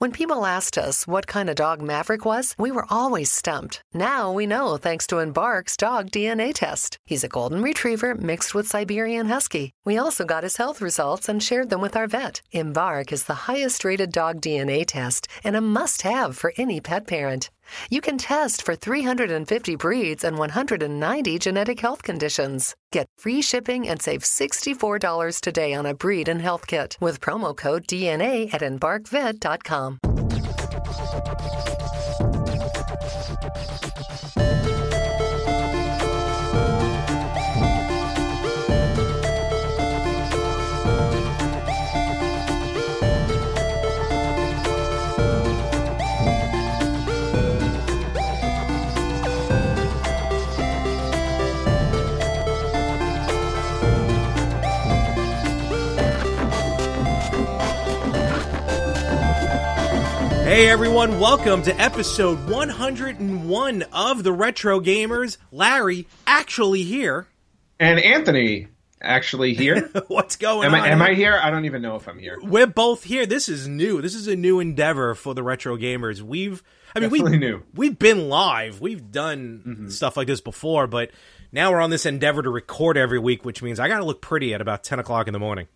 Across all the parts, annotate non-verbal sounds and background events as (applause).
When people asked us what kind of dog Maverick was, we were always stumped. Now we know thanks to Embark's dog DNA test. He's a golden retriever mixed with Siberian Husky. We also got his health results and shared them with our vet. Embark is the highest rated dog DNA test and a must have for any pet parent. You can test for 350 breeds and 190 genetic health conditions. Get free shipping and save $64 today on a breed and health kit with promo code DNA at embarkvet.com. Hey everyone, welcome to episode 101 of the Retro Gamers. Larry actually here. And Anthony actually here. (laughs) What's going am on? I, am I here? I don't even know if I'm here. We're both here. This is new. This is a new endeavor for the Retro Gamers. We've I mean Definitely we new. we've been live. We've done Mm-hmm. stuff like this before, but now we're on this endeavor to record every week, which means I got to look pretty at about 10 o'clock in the morning.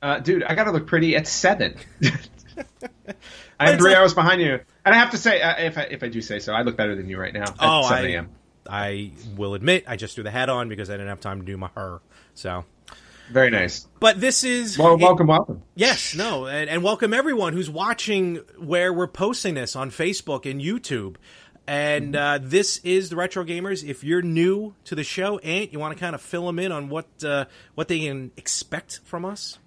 Uh, dude, I gotta look pretty at seven. (laughs) I'm three like- hours behind you, and I have to say, uh, if I if I do say so, I look better than you right now. At Oh, 7 I, a.m. I will admit I just threw the hat on because I didn't have time to do my hair. So, Very nice. but this is Well, welcome, welcome. Yes, no, and, and welcome everyone who's watching where we're posting this on Facebook and YouTube. And uh, this is the Retro Gamers. If you're new to the show, Ant, you want to kind of fill them in on what uh, what they can expect from us?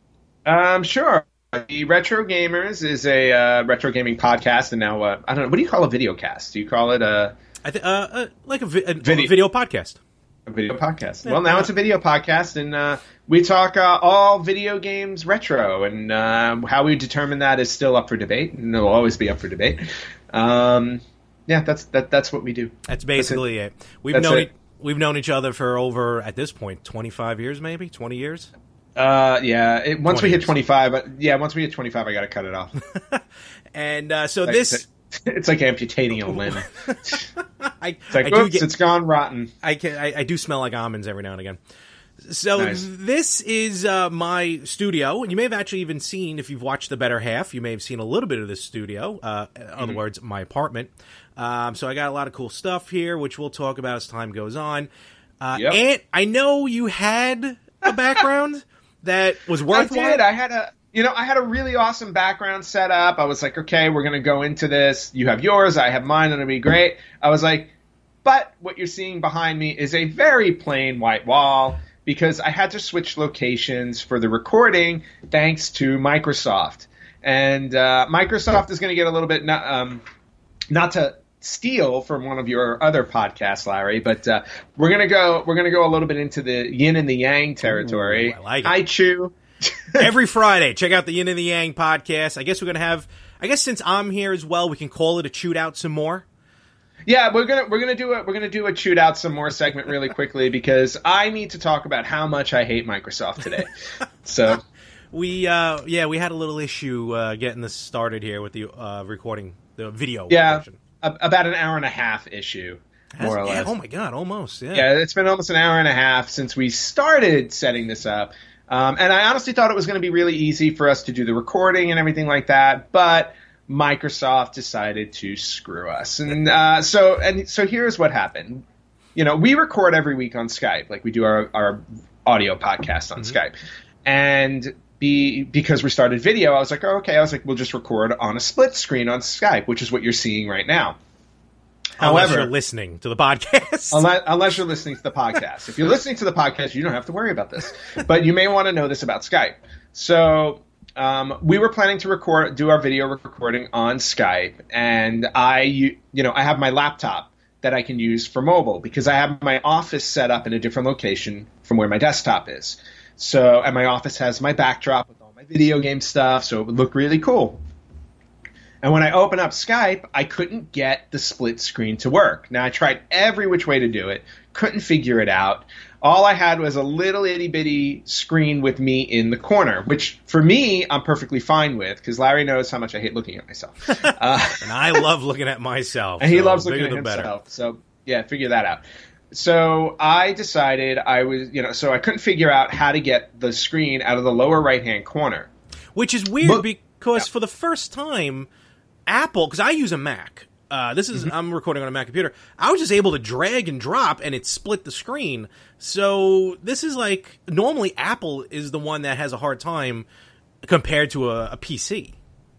Um, sure. The Retro Gamers is a uh, retro gaming podcast, and now uh, I don't know. What do you call a video cast? Do you call it a, I think uh, uh, like a, vi- a Video. video podcast. a video podcast? Yeah, well, now it's a video podcast, and uh, we talk uh, all video games retro, and uh, how we determine that is still up for debate, and it'll always be up for debate. Um, yeah, that's that. That's what we do. That's basically it. We've That's known it. we've known each other for over at this point twenty five years, maybe twenty years. Uh, yeah. It, once we hit 25, uh, yeah, once we hit 25, I got to cut it off. (laughs) And uh, so Like, this, it's like (laughs) amputating a limb. (laughs) It's like, I oops, get, it's gone rotten. I can I, I do smell like almonds every now and again. So Nice. this is uh, my studio, and you may have actually even seen if you've watched the better half. You may have seen a little bit of this studio. Uh, in Mm-hmm. other words, my apartment. Um, so I got a lot of cool stuff here, which we'll talk about as time goes on. Uh, Yep. I know you had a background that was worthwhile? I did. I had a, you know, I had a really awesome background set up. I was like, okay, we're going to go into this. You have yours, I have mine, and it'll be great. I was like, but what you're seeing behind me is a very plain white wall because I had to switch locations for the recording thanks to Microsoft. And uh, Microsoft is going to get a little bit, not, um, not to steal from one of your other podcasts, Larry, but uh, we're gonna go. We're gonna go a little bit into the yin and the yang territory. Ooh, I like it. I chew. (laughs) Every Friday, check out the Yin and the Yang podcast. I guess we're gonna have. I guess since I'm here as well, we can call it a shoot out some more. Yeah, we're gonna we're gonna do a we're gonna do a shoot out some more segment really quickly (laughs) because I need to talk about how much I hate Microsoft today. (laughs) So We uh yeah, we had a little issue uh getting this started here with the uh recording the video yeah, version. A, about an hour and a half issue, more or yeah, less. Oh my god, almost. Yeah. Yeah, it's been almost an hour and a half since we started setting this up. Um, and I honestly thought it was going to be really easy for us to do the recording and everything like that, but Microsoft decided to screw us. And uh, so, and so here's what happened. You know, we record every week on Skype, like we do our, our audio podcast on Skype, and be because we started video, I was like, oh, okay, I was like, we'll just record on a split screen on Skype, which is what you're seeing right now. Unless However- you're listening to the podcast. (laughs) unless, unless you're listening to the podcast. If you're listening to the podcast, you don't have to worry about this. But you may want to know this about Skype. So um, we were planning to record, do our video recording on Skype, and I, you you know, I have my laptop that I can use for mobile because I have my office set up in a different location from where my desktop is. So, and my office has my backdrop with all my video game stuff, so it would look really cool. And when I open up Skype, I couldn't get the split screen to work. Now I tried every which way to do it, couldn't figure it out. all I had was a little itty bitty screen with me in the corner, which for me I'm perfectly fine with because Larry knows how much I hate looking at myself, uh, (laughs) and I love looking at myself. and he so loves bigger looking at himself. better. So yeah, figure that out. So I decided I was, you know, so I couldn't figure out how to get the screen out of the lower right hand corner. Which is weird Look- because for the first time, Apple, because I use a Mac. Uh, this is I'm recording on a Mac computer. I was just able to drag and drop, and it split the screen. So this is like normally Apple is the one that has a hard time compared to a, a PC.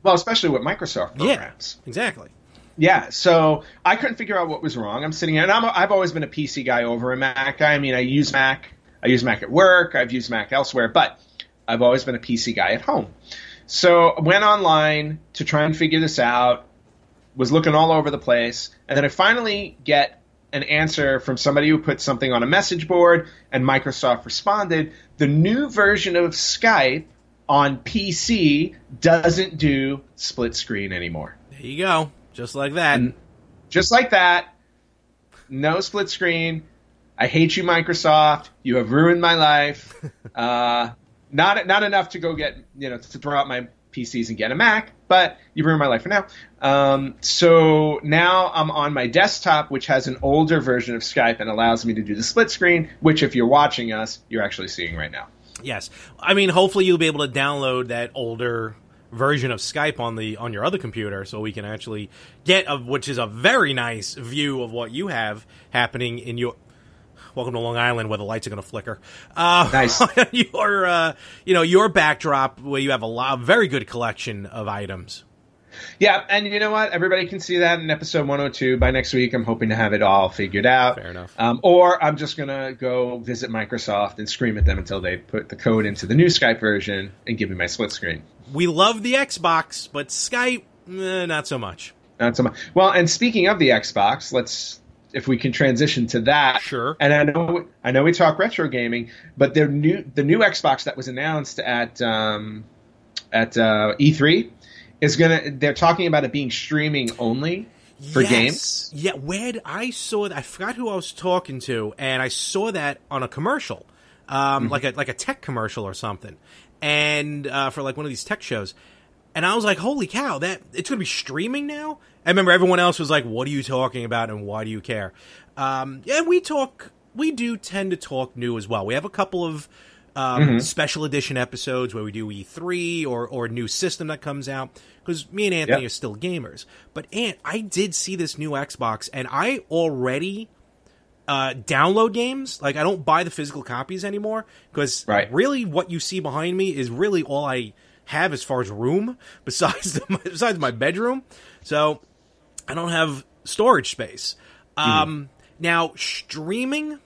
Well, especially with Microsoft programs. Yeah, exactly. Yeah, so I couldn't figure out what was wrong. I'm sitting here, and I'm, I've always been a PC guy over a Mac guy. I mean, I use Mac. I use Mac at work. I've used Mac elsewhere, but I've always been a PC guy at home. So I went online to try and figure this out. Was looking all over the place, and then I finally get an answer from somebody who put something on a message board, and Microsoft responded. The new version of Skype on PC doesn't do split screen anymore. There you go, just like that. And- just like that. No split screen. I hate you, Microsoft. You have ruined my life. (laughs) uh, not not enough to go get you know to throw out my PCs and get a Mac, but you ruined my life for now. Um, so now I'm on my desktop, which has an older version of Skype and allows me to do the split screen, which if you're watching us, you're actually seeing right now. Yes, I mean, hopefully you'll be able to download that older version of Skype on the on your other computer, so we can actually get a which is a very nice view of what you have happening in your. Welcome to Long Island, where the lights are going to flicker. Uh, Nice. (laughs) your, uh, you know, your backdrop where you have a lot, very good collection of items. Yeah, and you know what? Everybody can see that in episode 102. By next week, I'm hoping to have it all figured out. Fair enough. Um, or I'm just going to go visit Microsoft and scream at them until they put the code into the new Skype version and give me my split screen. We love the Xbox, but Skype, eh, not so much. Not so much. Well, and speaking of the Xbox, let's if we can transition to that. Sure. And I know I know we talk retro gaming, but their new the new Xbox that was announced at um, at uh, E3 is gonna. They're talking about it being streaming only for Yes. games. Yeah, where I saw that? I forgot who I was talking to, and I saw that on a commercial, um, like a like a tech commercial or something, and uh, for like one of these tech shows, and I was like, "Holy cow! That it's going to be streaming now." I remember everyone else was like, "What are you talking about? And why do you care?" Um, yeah, we talk. We do tend to talk new as well. We have a couple of um, special edition episodes where we do E3 or or a new system that comes out because me and Anthony Yep. are still gamers. But Ant, I did see this new Xbox, and I already uh, download games. Like I don't buy the physical copies anymore because Right. really what you see behind me is really all I have as far as room (laughs) besides the, besides my bedroom. So I don't have storage space. Um, now streaming,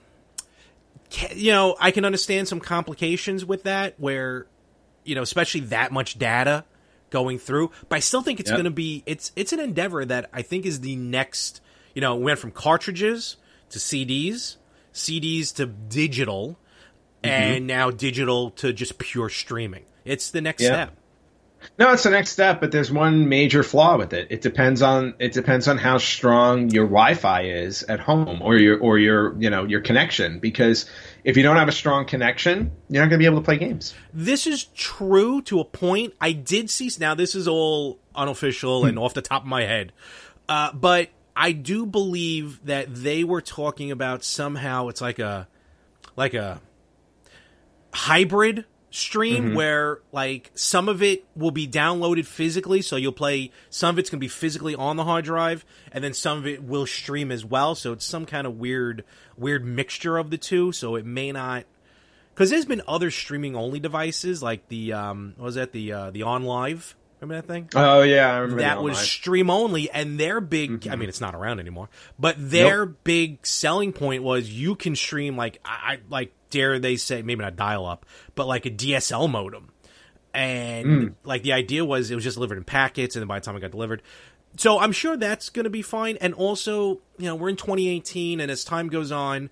you know, I can understand some complications with that where, you know, especially that much data going through. But I still think it's Yep. going to be it's it's an endeavor that I think is the next. You know, we went from cartridges to CDs, CDs to digital, mm-hmm. and now digital to just pure streaming. It's the next Yeah. step. No, it's the next step, but there's one major flaw with it. It depends on it depends on how strong your Wi-Fi is at home or your or your you know your connection. Because if you don't have a strong connection, you're not going to be able to play games. This is true to a point. I did see now. This is all unofficial and off the top of my head, uh, but I do believe that they were talking about somehow it's like a like a hybrid stream where like some of it will be downloaded physically so you'll play some of it's going to be physically on the hard drive and then some of it will stream as well so it's some kind of weird weird mixture of the two so it may not because there's been other streaming only devices like the um what was that the uh the on live remember that thing? Oh yeah, I remember that was stream only and their big i mean it's not around anymore but their big selling point was you can stream like i like dare they say maybe not dial up but like a dsl modem. And like the idea was it was just delivered in packets and then by the time it got delivered. So i'm sure that's going to be fine and also you know we're in 2018 and as time goes on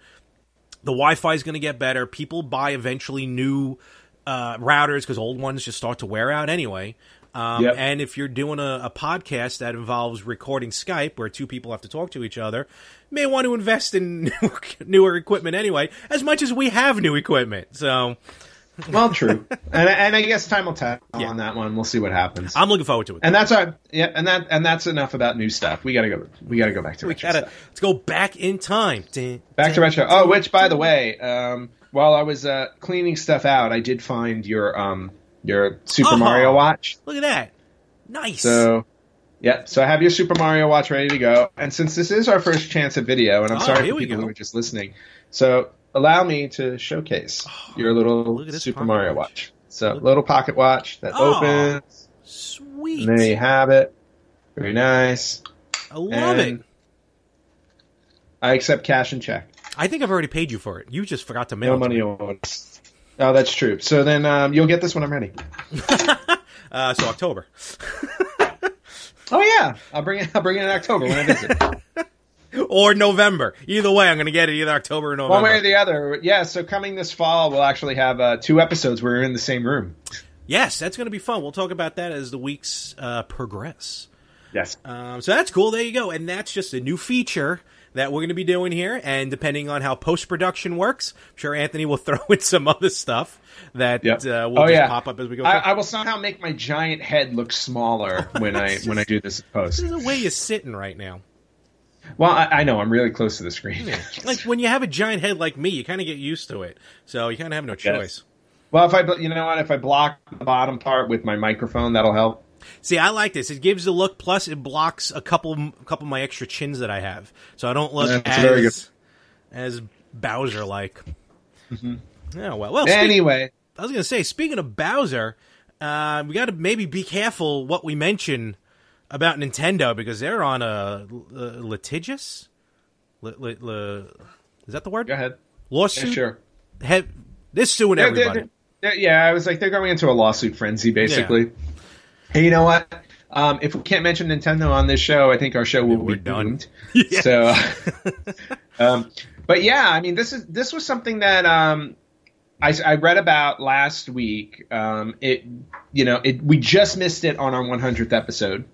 the Wi-Fi is going to get better. People buy eventually new uh, routers because old ones just start to wear out anyway. Um, Yep. And if you're doing a, a podcast that involves recording Skype, where two people have to talk to each other, may want to invest in newer, (laughs) newer equipment anyway. As much as we have new equipment, so Well, true, (laughs) and and I guess time will tell Yeah. on that one. We'll see what happens. I'm looking forward to it. and that's our yeah, and that and that's enough about new stuff. We gotta go. We gotta go back to we retro gotta stuff. let's go back in time. Back to retro. Oh, which by the way, um, while I was uh, cleaning stuff out, I did find your um your Super Oh. Mario watch. Look at that, nice. So, yeah, so I have your Super Mario watch ready to go. And since this is our first chance at video, and I'm Oh, sorry for people who are just listening, so allow me to showcase oh, your little look Super Mario watch. watch. So, little pocket watch that Oh. opens, Sweet, and there you have it. Very nice. I love and it. I accept cash and check. I think I've already paid you for it. You just forgot to mail No money me. Oh, that's true. So then um, you'll get this when I'm ready. (laughs) Uh, so October. (laughs) Oh yeah, I'll bring it. I'll bring it in October when I visit. (laughs) or November. Either way, I'm going to get it either October or November. One way or the other. Yeah. So coming this fall, we'll actually have uh, two episodes where we're in the same room. yes, that's going to be fun. We'll talk about that as the weeks uh, progress. Yes. Um, so that's cool. There you go. And that's just a new feature that we're going to be doing here. And depending on how post production works, I'm sure Anthony will (laughs) throw in some other stuff that Yep. uh, will oh just yeah. pop up as we go. I. I will somehow make my giant head look smaller (laughs) when I when I do this post. This is the way you're sitting right now. Well, I, I know I'm really close to the screen. (laughs) Like when you have a giant head like me, you kind of get used to it. So you kind of have no choice. well, if I you know what, if I block the bottom part with my microphone, that'll help. See, I like this. It gives the look. Plus, it blocks a couple, a couple of my extra chins that I have, so I don't look good. as as Bowser like. Yeah, well, well. speak- Anyway, I was gonna say, speaking of Bowser, uh, we got to maybe be careful what we mention about Nintendo because they're on a, a litigious. Li, li, li- is that the word? go ahead. Lawsuit. Yeah, sure. He- they're suing They're- they're- everybody. they're- yeah, I was like, they're going into a lawsuit frenzy, basically. Hey, you know what? Um, if we can't mention Nintendo on this show, I think our show will we're be done. (laughs) Yeah. So, (laughs) um, but yeah, I mean, this is this was something that um, I, I read about last week. Um, it, you know, it we just missed it on our 100th episode,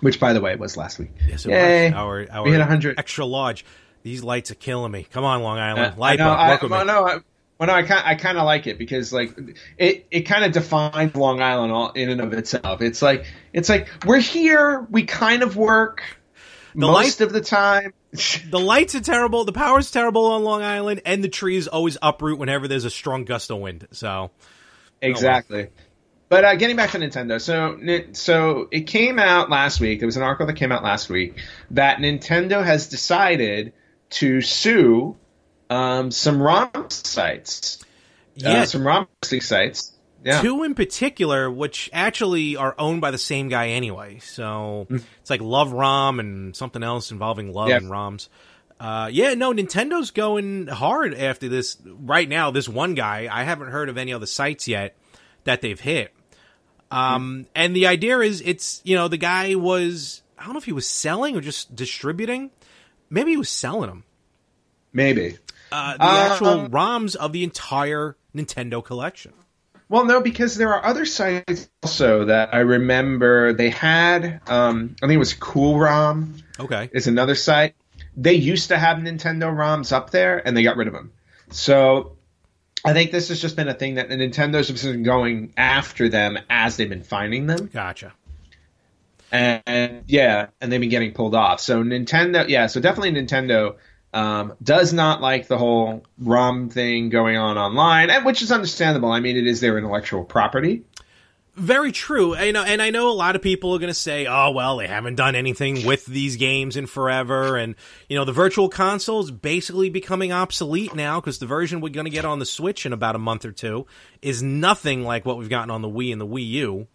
which, by the way, was last week. Yes, it Yay. was. Our our We hit 100. extra large. These lights are killing me. Come on, Long Island. Uh, Light I know, up. I, Work with well, me. no, I, well, no, I kind, I kind of like it because like it, it kind of defines Long Island all in and of itself. It's like, it's like we're here, we kind of work most light- of the time. (laughs) The lights are terrible. The power's terrible on Long Island, and the trees always uproot whenever there's a strong gust of wind. So exactly. But uh, getting back to Nintendo, so so it came out last week. There was an article that came out last week that Nintendo has decided to sue um, some ROM sites, yeah, uh, some ROM sites. Yeah. two in particular, which actually are owned by the same guy anyway. So Mm. it's like Love Rom and something else involving love Yeah. and Roms. Uh, yeah, no, Nintendo's going hard after this. Right now, this one guy, I haven't heard of any other sites yet that they've hit. Um, and the idea is it's, you know, the guy was, I don't know if he was selling or just distributing. Maybe he was selling them. Maybe. Uh, the Uh, actual ROMs of the entire Nintendo collection. Well, no, because there are other sites also that I remember they had. Um, I think it was Cool ROM Okay. is another site. They used to have Nintendo ROMs up there, and they got rid of them. So I think this has just been a thing that the Nintendo's been going after them as they've been finding them, Gotcha. and, and yeah, and they've been getting pulled off. So Nintendo, yeah, so definitely Nintendo. Um, does not like the whole ROM thing going on online, and which is understandable. I mean, it is their intellectual property. Very true. I know, and I know a lot of people are going to say, "Oh, well, they haven't done anything with these games in forever," and you know, the virtual console is basically becoming obsolete now because the version we're going to get on the Switch in about a month or two is nothing like what we've gotten on the Wii and the Wii U.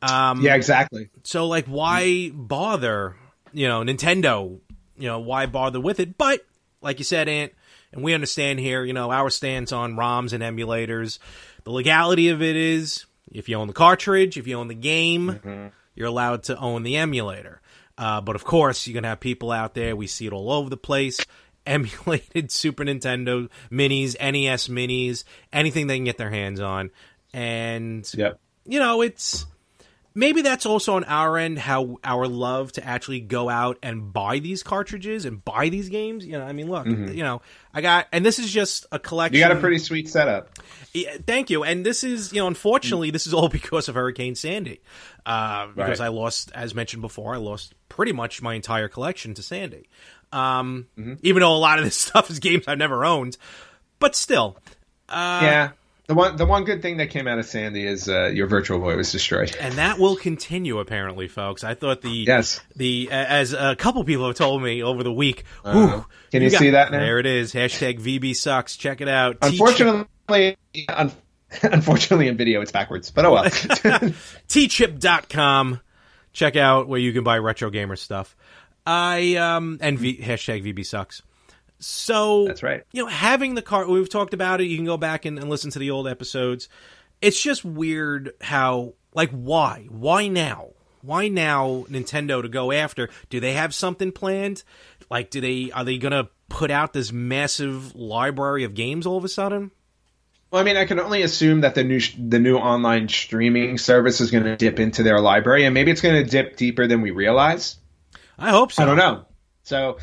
Um, Yeah, exactly. So, like, why bother? You know, Nintendo. You know, why bother with it? But like you said, Ant, and we understand here. You know, our stance on ROMs and emulators. The legality of it is, if you own the cartridge, if you own the game, you're allowed to own the emulator. Uh, but of course, you're gonna have people out there. We see it all over the place. (laughs) Emulated Super Nintendo minis, NES minis, anything they can get their hands on, and Yep. you know, it's maybe that's also on our end how our love to actually go out and buy these cartridges and buy these games. You know, I mean, look, you know, I got, and this is just a collection. You got a pretty sweet setup. Yeah, thank you. And this is, you know, unfortunately, this is all (laughs) because of Hurricane Sandy. Uh, because Right. I lost, as mentioned before, I lost pretty much my entire collection to Sandy. Um, even though a lot of this (laughs) stuff is games I've never owned, but still, uh, yeah. The one the one good thing that came out of Sandy is uh, your Virtual Boy was destroyed. and that will continue apparently, folks. I thought the Yes. the as a couple people have told me over the week. Uh, can you see that now? There it is. Hashtag VB sucks. Check it out. Unfortunately, un- (laughs) unfortunately in video it's backwards, but oh well. (laughs) (laughs) teechip.com. Check out where you can buy retro gamer stuff. I um and v, hashtag VB sucks. So That's right. You know, having the car we've talked about it. You can go back and, and listen to the old episodes. It's just weird how like why why now why now Nintendo to go after? Do they have something planned? Like, do they are they gonna put out this massive library of games all of a sudden? Well, I mean, I can only assume that the new the new online streaming service is going to dip into their library, and maybe it's going to dip deeper than we realize. I hope so. I don't know. So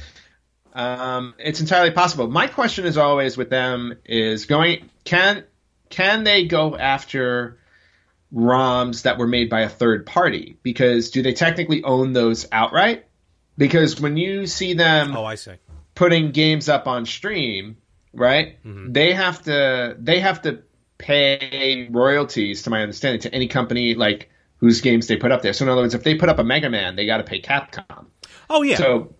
um, it's entirely possible. My question is always with them is going can can they go after ROMs that were made by a third party? Because do they technically own those outright? Because when you see them Oh, I see. putting games up on stream, right? Mm-hmm. They have to they have to pay royalties, to my understanding, to any company like whose games they put up there. So in other words, if they put up a Mega Man, they got to pay Capcom. Oh yeah. So,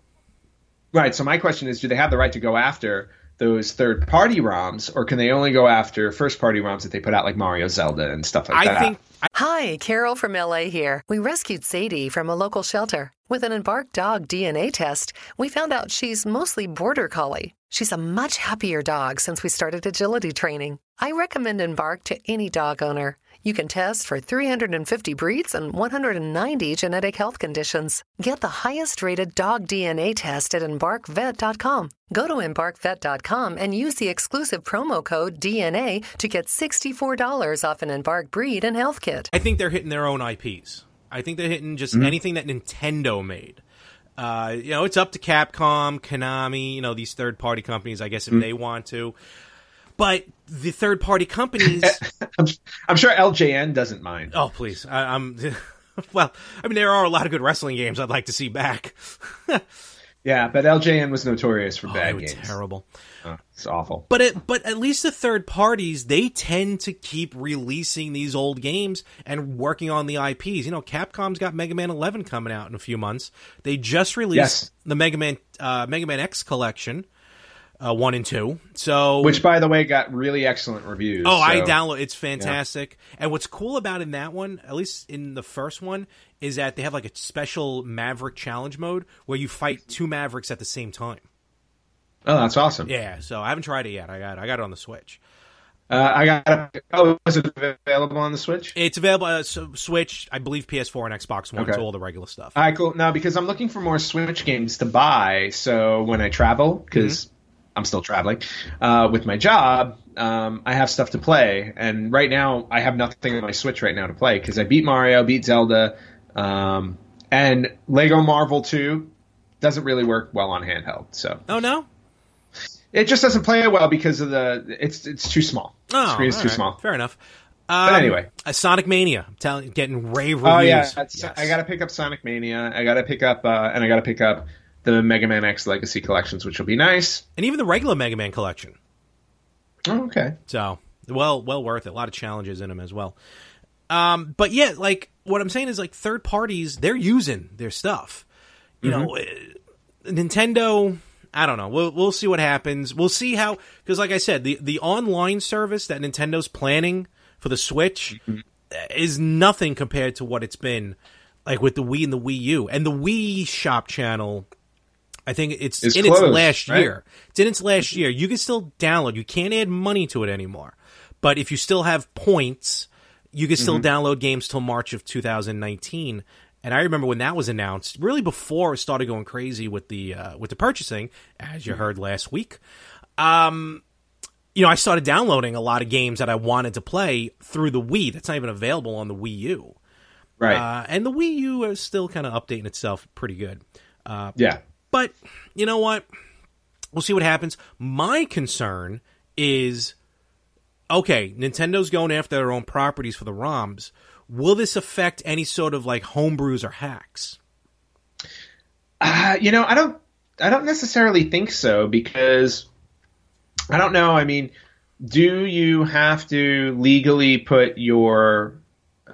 right. So my question is, do they have the right to go after those third party ROMs, or can they only go after first party ROMs that they put out, like Mario, Zelda, and stuff like I that? think Hi, Carol from LA here. We rescued Sadie from a local shelter. With an embarked dog DNA test, we found out she's mostly border collie. She's a much happier dog since we started agility training. I recommend Embark to any dog owner. You can test for 350 breeds and 190 genetic health conditions. Get the highest rated dog DNA test at embarkvet.com. Go to embarkvet.com and use the exclusive promo code DNA to get $64 off an Embark breed and health kit. I think they're hitting their own IPs. I think they're hitting just anything that Nintendo made. Uh, you know, it's up to Capcom, Konami, you know, these third party companies, I guess, if they want to. But the third party companies. (laughs) I'm, I'm sure LJN doesn't mind. oh, please. I, I'm. (laughs) Well, I mean, there are a lot of good wrestling games I'd like to see back. (laughs) Yeah, but LJN was notorious for they bad games. terrible. Oh, it's awful. But it, but at least the third parties they tend to keep releasing these old games and working on the IPs. You know, Capcom's got Mega Man 11 coming out in a few months. They just released Yes. the Mega Man uh, Mega Man X collection, uh, one and two. So Which, by the way, got really excellent reviews. Oh, I download. It's fantastic. And what's cool about in that one, at least in the first one, is that they have like a special Maverick challenge mode where you fight two Mavericks at the same time. Oh, that's awesome. Yeah. So I haven't tried it yet. I got I got it on the Switch. Uh, I got. Oh, is it available on the Switch? It's available uh, so Switch, I believe PS4 and Xbox One. Okay. It's all the regular stuff. All right, cool. Now, because I'm looking for more Switch games to buy, so when I travel, because Mm-hmm. I'm still traveling uh, with my job, um, I have stuff to play. And right now, I have nothing on my Switch right now to play because I beat Mario, beat Zelda, um, and Lego Marvel 2 doesn't really work well on handheld. So oh no. it just doesn't play well because of the it's it's too small. Oh, the screen is too right. small. Fair enough. Um, anyway. a Sonic Mania. I'm telling, getting rave reviews. Oh yeah, Yes. I got to pick up Sonic Mania. I got to pick up uh, and I got to pick up the Mega Man X Legacy collections, which will be nice. and even the regular Mega Man collection. Oh, okay. So well, well worth it. A lot of challenges in them as well. Um, but yeah, like what I'm saying is like third parties, they're using their stuff. You know, uh, Nintendo. I don't know. We'll we'll see what happens. We'll see how because, like I said, the the online service that Nintendo's planning for the Switch is nothing compared to what it's been like with the Wii and the Wii U and the Wii Shop channel. I think it's It's in its last right? year. It's in its last year. You can still download. You can't add money to it anymore. But if you still have points, you can still download games till March of 2019. And I remember when that was announced, really before it started going crazy with the uh, with the purchasing, as you heard last week. Um, you know, I started downloading a lot of games that I wanted to play through the Wii. That's not even available on the Wii U. Right. Uh, and the Wii U is still kind of updating itself pretty good. Uh, Yeah. But you know what? We'll see what happens. My concern is okay, Nintendo's going after their own properties for the ROMs. Will this affect any sort of like homebrews or hacks? Uh, you know, I don't I don't necessarily think so because I don't know. I mean, do you have to legally put your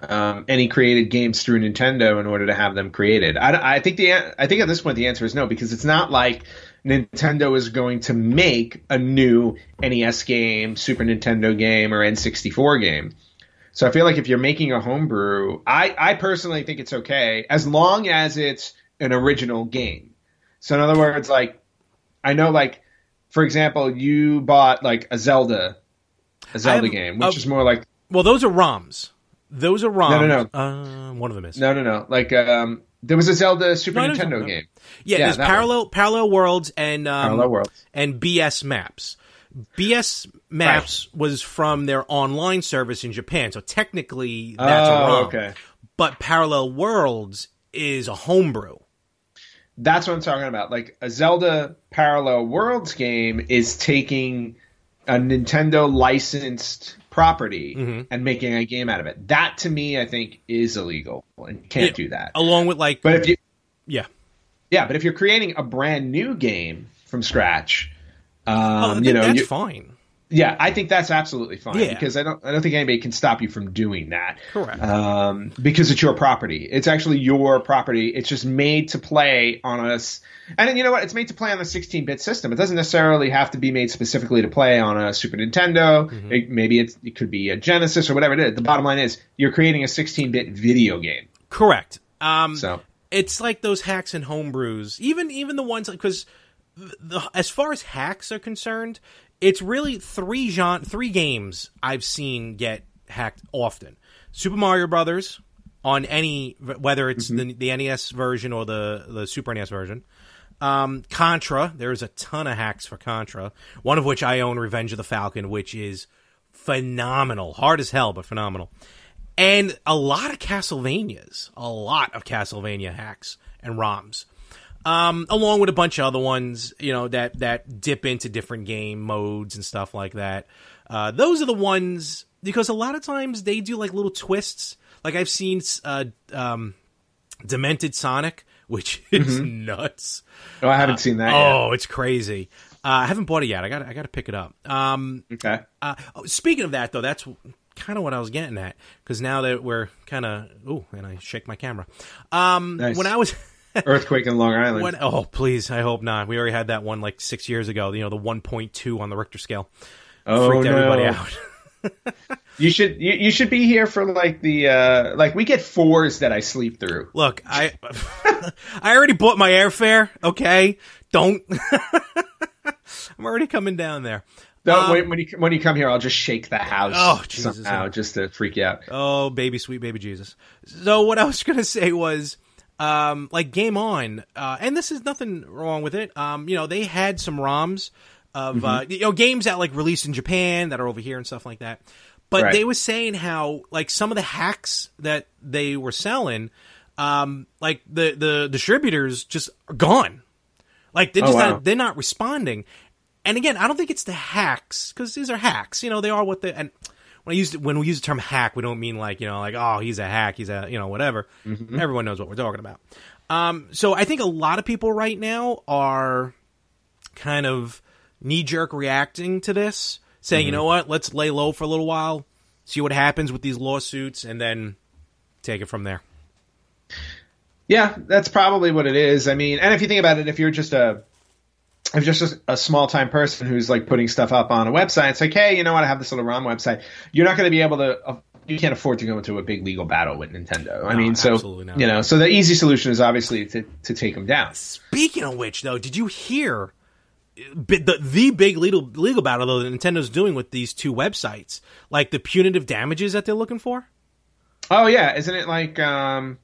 um, any created games through Nintendo in order to have them created? I, I think the I think at this point the answer is no because it's not like Nintendo is going to make a new NES game, Super Nintendo game, or N64 game. So I feel like if you're making a homebrew, I, I personally think it's okay as long as it's an original game. So in other words, like I know, like for example, you bought like a Zelda, a Zelda have- game, which uh, is more like Well, those are ROMs. Those are ROMs. No, no, no. Uh, one of them is. no, no, no, like um, there was a Zelda Super No, I Nintendo you're game, Yeah, Yeah, there's parallel parallel worlds and um, Parallel Worlds. and BS Maps. BS Maps was from their online service in Japan, so technically that's a Oh, ROM. okay. But Parallel Worlds is a homebrew. That's what I'm talking about. Like a Zelda Parallel Worlds game is taking a Nintendo licensed property Mm-hmm. and making a game out of it. That to me, I think, is illegal and can't do that. Along with like But if you, yeah. yeah, but if you're creating a brand new game from scratch, um, Oh, you know, that's you- fine. Yeah, I think that's absolutely fine Yeah. because I don't, I don't think anybody can stop you from doing that. Correct. Um, because it's your property. It's actually your property. It's just made to play on us. And then, you know what? It's made to play on the 16-bit system. It doesn't necessarily have to be made specifically to play on a Super Nintendo. Mm-hmm. It, maybe it's, it could be a Genesis or whatever it is. The bottom line is you're creating a 16-bit video game. Correct. Um, So it's like those hacks and homebrews. Even even the ones because the as far as hacks are concerned, it's really three genre, three games I've seen get hacked often. Super Mario Brothers on any whether it's the, the NES version or the the Super NES version. Um, Contra, there's a ton of hacks for Contra. One of which I own, Revenge of the Falcon, which is phenomenal, hard as hell, but phenomenal and a lot of Castlevanias, a lot of Castlevania hacks and ROMs, um, along with a bunch of other ones, you know, that that dip into different game modes and stuff like that. Uh, those are the ones because a lot of times they do like little twists. Like I've seen uh, um, Demented Sonic, which (laughs) is nuts. oh, I haven't seen that Oh, it's crazy. Uh, I haven't bought it yet. I got I got to pick it up. Um. Okay. uh, oh, speaking of that, though, that's kind of what I was getting at because now that we're kind of oh, and I shake my camera. Um, Nice. when I was (laughs) (laughs) Earthquake in Long Island. when oh please, I hope not. We already had that one like six years ago. You know, the one point two on the Richter scale oh, freaked no. everybody out. (laughs) You should you, you should be here for like the uh like we get fours that I sleep through. Look, I (laughs) I already bought my airfare. Okay, don't. I'm already coming down there. No, Um, when, when you when you come here, I'll just shake the house Oh, Jesus. somehow just to freak you out. Oh, baby, sweet baby Jesus. So what I was gonna say was, um, like Game On, uh, and this is nothing wrong with it. Um, you know, they had some ROMs of uh, you know games that like released in Japan that are over here and stuff like that. But Right. they were saying how like some of the hacks that they were selling, um, like the the distributors just are gone. Like they're Oh, just wow. not, they're not responding. And again, I don't think it's the hacks because these are hacks. You know, they are what they and when I use when we use the term hack, we don't mean like you know like oh he's a hack, he's a you know whatever. Everyone knows what we're talking about. Um, so I think a lot of people right now are kind of knee jerk reacting to this, saying you know what, let's lay low for a little while, see what happens with these lawsuits, and then take it from there. Yeah, that's probably what it is. I mean, and if you think about it, if you're just a if you're just a, a small time person who's like putting stuff up on a website, it's like, hey, you know what? I have this little ROM website. You're not going to be able to. Uh, you can't afford to go into a big legal battle with Nintendo. I mean, so not. you know, so the easy solution is obviously to to take them down. Speaking of which, though, did you hear the the big legal legal battle though that Nintendo's doing with these two websites, like the punitive damages that they're looking for? Oh yeah, isn't it like um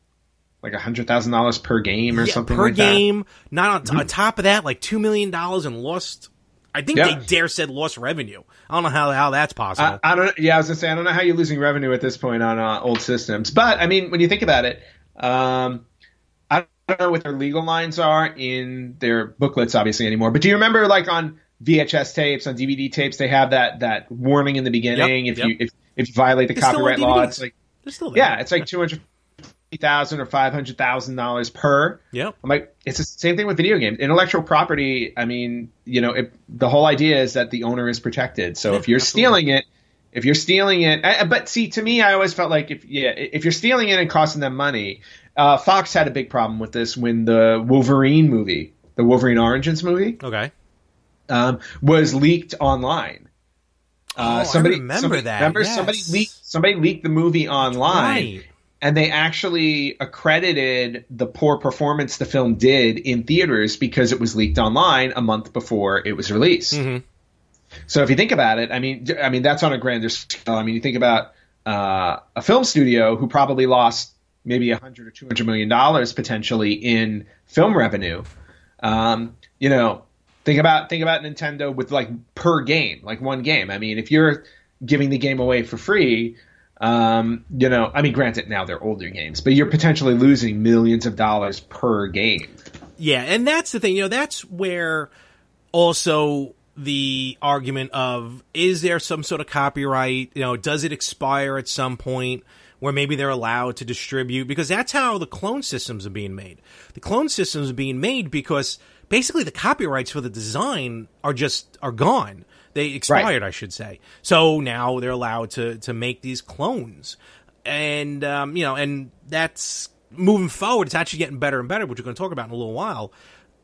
like a hundred thousand dollars per game or Yeah, something per like that? Mm-hmm. game. Not on, on top of that, like two million dollars in lost. I think Yeah. they dare said lost revenue. I don't know how how that's possible. I, I don't. Yeah, I was gonna say I don't know how you're losing revenue at this point on uh, old systems, but I mean, when you think about it, um, I don't know what their legal lines are in their booklets, obviously anymore. But do you remember, like on VHS tapes, on DVD tapes, they have that that warning in the beginning Yep, if yep. you if, if you violate the It's copyright law. It's like They're still there. yeah, it's like two hundred thousand or five hundred thousand dollars per. Yeah, I'm like, it's the same thing with video games. Intellectual property. I mean, you know, it, the whole idea is that the owner is protected. So if you're absolutely. stealing it, if you're stealing it, I- but see, to me, I always felt like if yeah, if you're stealing it and costing them money, uh, Fox had a big problem with this when the Wolverine movie, the Wolverine Origins movie, Okay. um, was leaked online. Oh, Uh, I somebody, remember somebody- that, Remember, yes. somebody leaked. Somebody leaked the movie online Right. And they actually accredited the poor performance the film did in theaters because it was leaked online a month before it was released. Mhm. So if you think about it, I mean, I mean that's on a grander scale. I mean, you think about uh, a film studio who probably lost maybe a hundred or two hundred million dollars potentially in film revenue. Um, you know, think about think about Nintendo with like per game, like one game. I mean, if you're giving the game away for free, um, you know, I mean, granted now they're older games, but you're potentially losing millions of dollars per game. Yeah, and that's the thing. You know, that's where also the argument of is there some sort of copyright? You know, does it expire at some point where maybe they're allowed to distribute? Because that's how the clone systems are being made. The clone systems are being made because basically the copyrights for the design are just are gone. They expired, I should say. So now they're allowed to to make these clones, and um, you know, and that's moving forward. It's actually getting better and better, which we're going to talk about in a little while.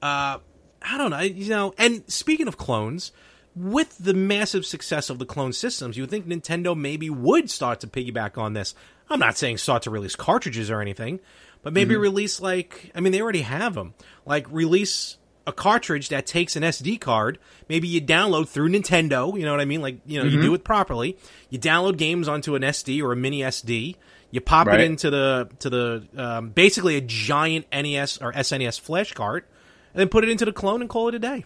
Uh, I don't know, you know. And speaking of clones, with the massive success of the clone systems, you would think Nintendo maybe would start to piggyback on this. I'm not saying start to release cartridges or anything, but maybe release like I mean they already have them. Like release a cartridge that takes an SD card. Maybe you download through Nintendo. You know what I mean? Like you know you do it properly. You download games onto an SD or a mini SD. You pop Right. it into the to the um, basically a giant NES or SNES flash cart, and then put it into the clone and call it a day.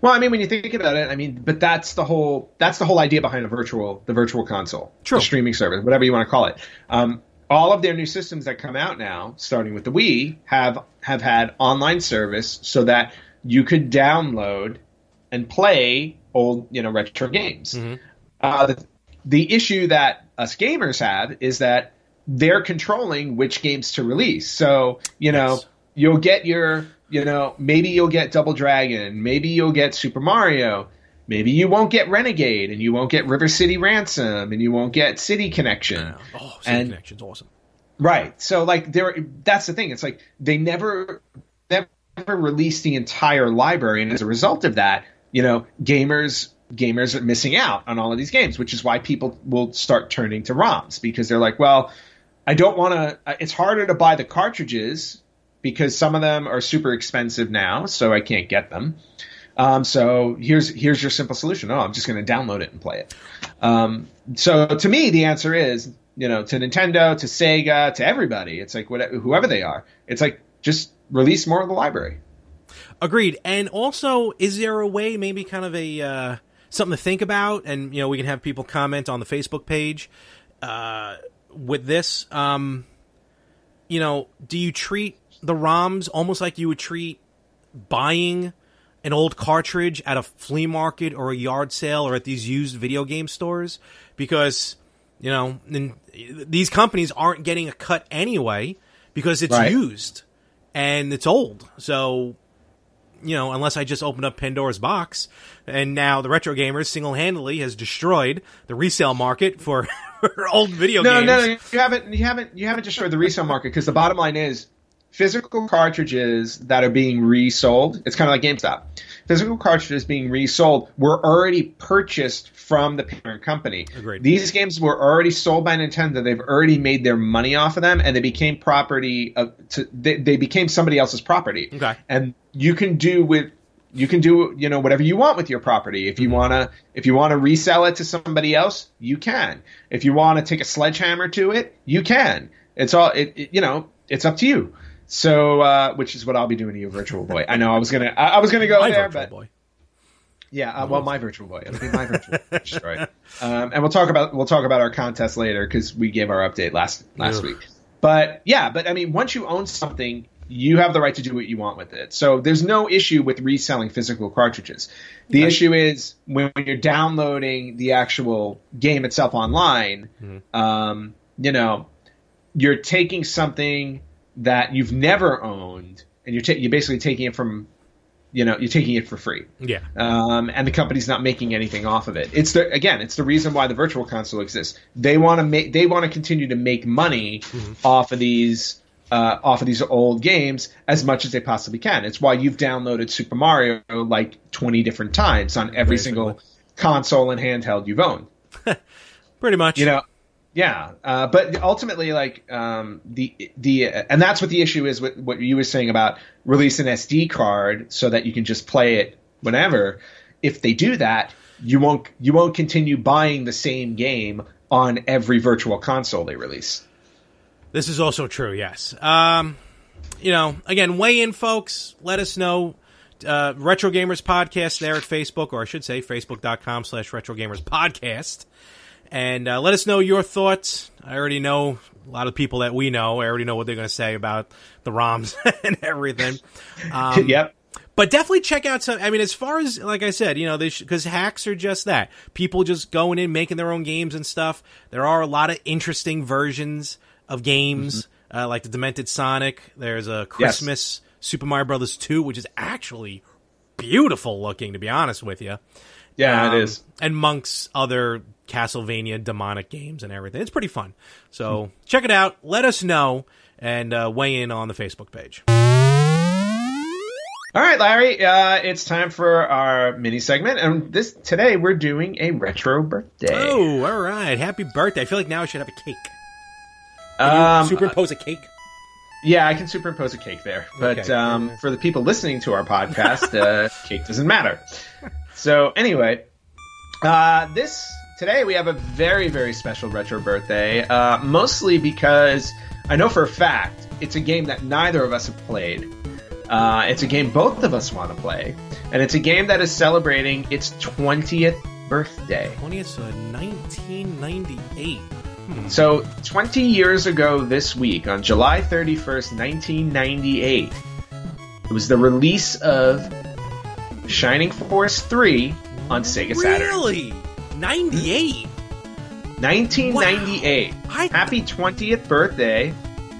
Well, I mean, when you think about it, I mean, but that's the whole that's the whole idea behind a virtual the virtual console, True. the streaming service, whatever you want to call it. Um, all of their new systems that come out now, starting with the Wii, have have had online service so that you could download and play old, you know, retro games. Uh, the, the issue that us gamers have is that they're controlling which games to release. So, you know, Yes. you'll get your, you know, maybe you'll get Double Dragon, maybe you'll get Super Mario, maybe you won't get Renegade, and you won't get River City Ransom, and you won't get City Connection. Oh, City And- Connection's awesome. Right. So like there that's the thing. It's like they never never released the entire library and as a result of that, you know, gamers gamers are missing out on all of these games, which is why people will start turning to ROMs because they're like, well, I don't want to it's harder to buy the cartridges because some of them are super expensive now, so I can't get them. Um, so here's here's your simple solution. Oh, I'm just going to download it and play it. Um, so to me, the answer is you know to Nintendo, to Sega, to everybody. It's like whatever, whoever they are. It's like just release more of the library. Agreed. And also, is there a way, maybe kind of a uh, something to think about, and you know, we can have people comment on the Facebook page uh, with this. Um, you know, do you treat the ROMs almost like you would treat buying an old cartridge at a flea market or a yard sale or at these used video game stores? Because you know, these companies aren't getting a cut anyway because it's Right. used and it's old. So you know, unless I just opened up Pandora's box, and now the retro gamers single handedly has destroyed the resale market for, for (laughs) old video No, games. no, no, you haven't. You haven't. You haven't destroyed the resale market because the bottom line is physical cartridges that are being resold. It's kind of like GameStop. Physical cartridges being resold were already purchased from the parent company. Agreed. These games were already sold by Nintendo. They've already made their money off of them, and they became property of. To, they, they became somebody else's property. Okay. And you can do with you can do you know whatever you want with your property if you mm-hmm. want to if you want to resell it to somebody else you can if you want to take a sledgehammer to it you can it's all it, it- you know it's up to you so uh, which is what i'll be doing to you virtual boy i know i was gonna i, I was gonna go My there Virtual but boy. Yeah, uh, well, my Virtual Boy. It'll be my Virtual Boy (laughs) destroyed. Um, and we'll talk about we'll talk about our contest later because we gave our update last last Ugh. week. But yeah, but I mean, once you own something, you have the right to do what you want with it. So there's no issue with reselling physical cartridges. The issue is when, when you're downloading the actual game itself online. Um, you know, you're taking something that you've never owned, and you're ta- you're basically taking it from, you know, you're taking it for free Yeah. um, and the company's not making anything off of it. It's the again, it's the reason why the virtual console exists. They want to make, they want to continue to make money off of these, uh, off of these old games as much as they possibly can. It's why you've downloaded Super Mario like twenty different times on every single console and handheld you've owned. (laughs) Pretty much. You know, yeah. Uh, but ultimately, like um, the the and that's what the issue is with what you were saying about release an SD card so that you can just play it whenever. If they do that, you won't you won't continue buying the same game on every virtual console they release. This is also true, yes. Um, you know, again, weigh in, folks. Let us know. Uh, Retro Gamers Podcast there at Facebook, or I should say, facebook.com slash Retro Gamers Podcast. And uh, let us know your thoughts. I already know a lot of people that we know. I already know what they're going to say about the ROMs (laughs) and everything. Um, (laughs) yep. but definitely check out some. I mean, as far as like I said, you know, because hacks are just that people just going in making their own games and stuff. There are a lot of interesting versions of games, uh, like the Demented Sonic. There's a Christmas Super Mario Brothers two, which is actually beautiful looking, to be honest with you. Yeah, Um, it is. And Monk's other Castlevania demonic games and everything. It's pretty fun. So check it out. Let us know and uh, weigh in on the Facebook page. All right, Larry. Uh, it's time for our mini segment, and this today we're doing a retro birthday. Oh, all right. Happy birthday. I feel like now I should have a cake. Can um, Superimpose a cake? Yeah, I can superimpose a cake there. But Okay. um, for the people listening to our podcast, uh, (laughs) cake doesn't matter. So anyway, uh, this today we have a very very special retro birthday. Uh, mostly because I know for a fact it's a game that neither of us have played. Uh, it's a game both of us want to play, and it's a game that is celebrating its 20th birthday. 20th, so 1998. So, 20 years ago this week, on July 31st, 1998, it was the release of Shining Force 3 on Sega Saturn. Really? 98? 1998. I- Happy 20th birthday,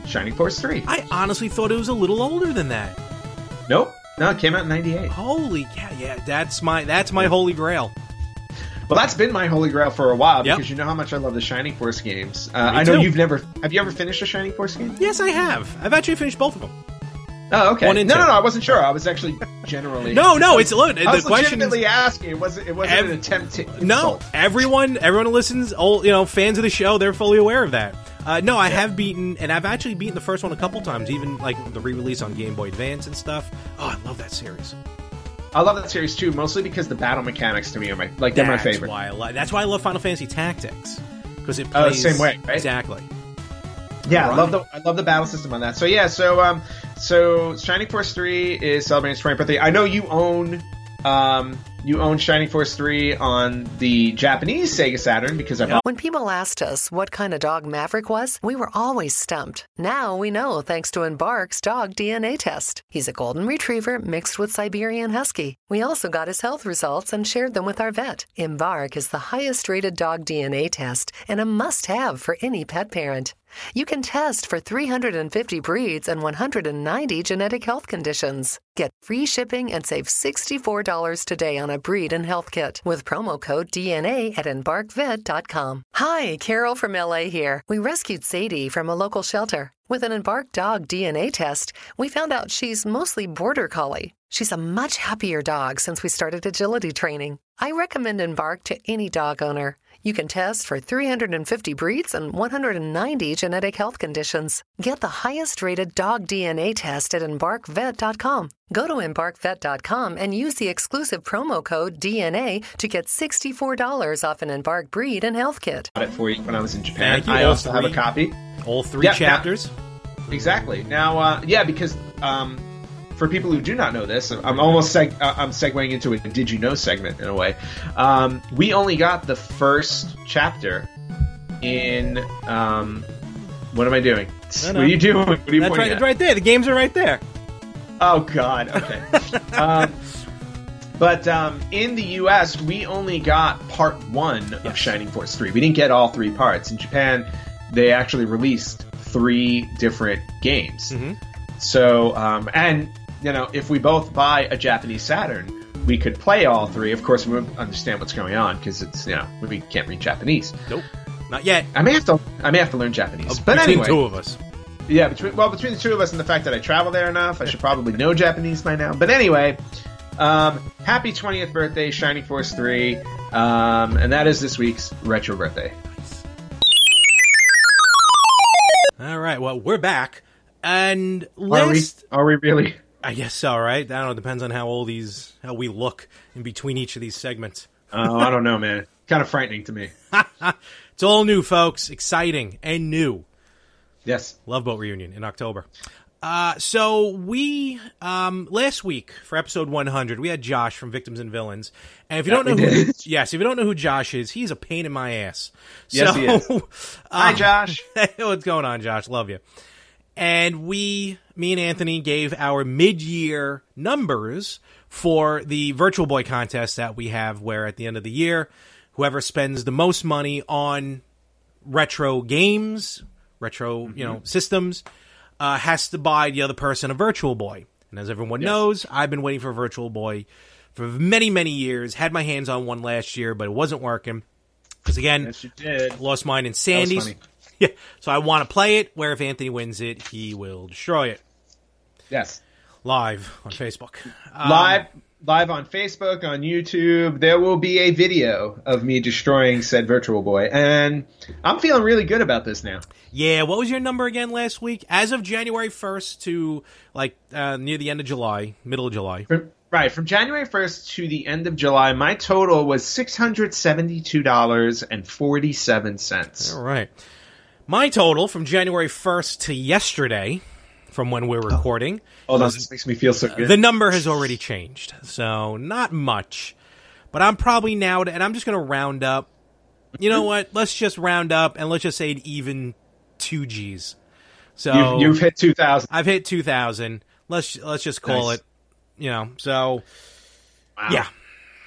Shining Force 3. I honestly thought it was a little older than that. nope. No, it came out in 98. Holy cow. Yeah, that's my that's my holy grail. Well, that's been my holy grail for a while Yep. because you know how much I love the Shining Force games. Uh, I know too. you've never. Have you ever finished a Shining Force game? Yes, I have. I've actually finished both of them. Oh, okay. One No, and no, two. no. I wasn't sure. I was actually generally. (laughs) No, no, it's look. I The was question is legitimately asking. It wasn't. It wasn't Ev- an attempt to. no. Everyone, everyone who listens, all you know, fans of the show, they're fully aware of that. Uh, no, I have beaten, and I've actually beaten the first one a couple times, even like the re-release on Game Boy Advance and stuff. Oh, I love that series. I love that series too, mostly because the battle mechanics to me are my like they're that's my favorite. Why I lo- that's why I love Final Fantasy Tactics because it plays plays same way, right? exactly. Yeah, I Right. love the I love the battle system on that. So yeah, so um, so Shining Force three is celebrating its 20th birthday. I know you own um, you own Shining Force three on the Japanese Sega Saturn because I've When people asked us what kind of dog Maverick was, we were always stumped. Now we know thanks to Embark's dog DNA test. He's a golden retriever mixed with Siberian Husky. We also got his health results and shared them with our vet. Embark is the highest rated dog DNA test and a must have for any pet parent. You can test for 350 breeds and 190 genetic health conditions. Get free shipping and save $64 today on a breed and health kit with promo code DNA at embarkvet.com. Hi, Carol from LA here. We rescued Sadie from a local shelter. With an Embark dog DNA test, we found out she's mostly border collie. She's a much happier dog since we started agility training. I recommend Embark to any dog owner. You can test for 350 breeds and 190 genetic health conditions. Get the highest rated dog DNA test at embarkvet.com. Go to embarkvet.com and use the exclusive promo code DNA to get $64 off an Embark breed and health kit. got it for you when I was in Japan. Thank you. I All also have a copy. All three Yeah, chapters. Exactly. Now, uh, yeah, because um, for people who do not know this, I'm almost seg- uh, I'm segueing into a "Did you know?" segment in a way. Um, we only got the first chapter in. Um, what am I doing? No, no. What are you doing? What are you That's pointing right, at? it's right there. The games are right there. Oh God. Okay. (laughs) um, but um, in the U.S., we only got part one of Shining Force three. We didn't get all three parts. In Japan, they actually released three different games. Mm-hmm. So, um, and you know, if we both buy a Japanese Saturn, we could play all three. Of course, we won't understand what's going on because it's you know we can't read Japanese. Nope, not yet. I may have to. I may have to learn Japanese. but Between anyway, two of us. yeah, between well, between the two of us and the fact that I travel there enough, I should probably know Japanese by now. But anyway, um, happy 20th birthday, Shining Force 3. Um, and that is this week's retro birthday. All right. Well, we're back, and Are we? Are we really? I guess so, right? I don't know. Depends on how old these, how we look in between each of these segments. Oh, I don't know, man. Kind of frightening to me. (laughs) It's all new, folks. Exciting and new. Yes. Love Boat reunion in October. Uh, so we um, last week for episode 100, we had Josh from Victims and Villains, and if you Yeah, don't know who, (laughs) yes, if you don't know who Josh is, he's a pain in my ass. Yes, so, he is. (laughs) Hi, um, Josh. What's going on, Josh? Love you. And we, me and Anthony, gave our mid-year numbers for the Virtual Boy contest that we have, where at the end of the year, whoever spends the most money on retro games, retro, you know, systems, uh, has to buy the other person a Virtual Boy. And as everyone knows, I've been waiting for a Virtual Boy for many, many years. Had my hands on one last year, but it wasn't working. Because again, Yes, you did. lost mine in Sandy's. funny. (laughs) Yeah, so I want to play it. Where if Anthony wins it, he will destroy it Yes. live on Facebook. Um, live, live on Facebook, on YouTube. There will be a video of me destroying said Virtual Boy, and I'm feeling really good about this now. Yeah, what was your number again last week? As of January first to like uh, near the end of July, middle of July. From, right, from January 1st to the end of July, my total was $672.47. All right, my total from January first to yesterday, from when we're recording, Hold on, this makes me feel so good. the number has already changed. So not much, but I'm probably now, and I'm just going to round up. You know what? Let's just round up and let's just say an even two G's. So you've, you've hit 2,000. I've hit two thousand. Let's let's just call Nice. it. You know. So Wow. yeah.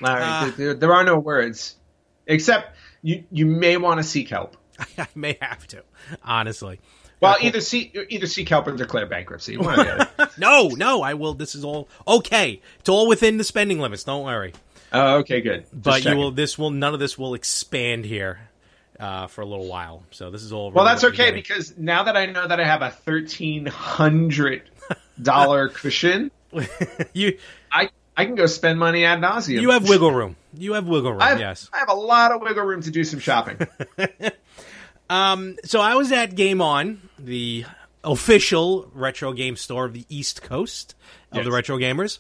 Larry, Uh, there- there, there are no words. Except you, you may want to seek help. (laughs) I may have to, honestly. Well, either see either see help or declare bankruptcy. One or the other. call- (laughs) no, no, I will. This is all okay. It's all within the spending limits. Don't worry. Oh, okay, good. Just But you will. This will. None of this will expand here uh, for a little while. So this is all. Well, that's okay beginning. because now that I know that I have a thirteen hundred dollar (laughs) cushion, (laughs) you I I can go spend money ad nauseum. you have wiggle room. You have wiggle room. I have, yes. I have a lot of wiggle room to do some shopping. So I was at Game On, the official retro game store of the East Coast of Yes. the retro gamers.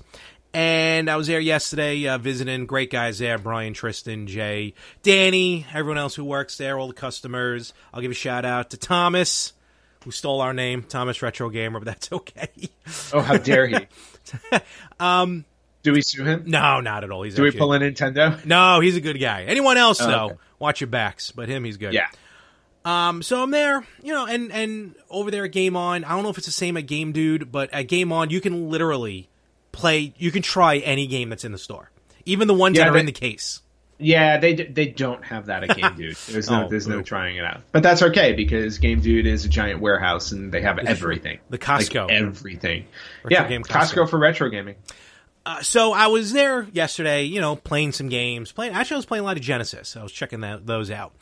And I was there yesterday uh, visiting great guys there Brian, Tristan, Jay, Danny, everyone else who works there, all the customers. I'll give a shout out to Thomas, who stole our name, Thomas Retro Gamer, but that's (laughs) okay. oh, how dare he? (laughs) um, do we sue him? no, not at all. He's Do we pull a Nintendo? No, he's a good guy. Anyone else, though, Oh, okay. watch your backs. But him, he's good. Yeah. Um, so I'm there, you know, and and over there at Game On, I don't know if it's the same at Game Dude, but at Game On, you can literally play, you can try any game that's in the store, even the ones Yeah, that are they- in the case. Yeah, they they don't have that at Game (laughs) Dude. There's no Oh, there's no trying it out. But that's okay because Game Dude is a giant warehouse and they have everything. The Costco. Like everything. Retro yeah, game Costco. Costco. for retro gaming. Uh, so I was there yesterday, you know, playing some games. Playing actually, I was playing a lot of Genesis. I was checking that, those out.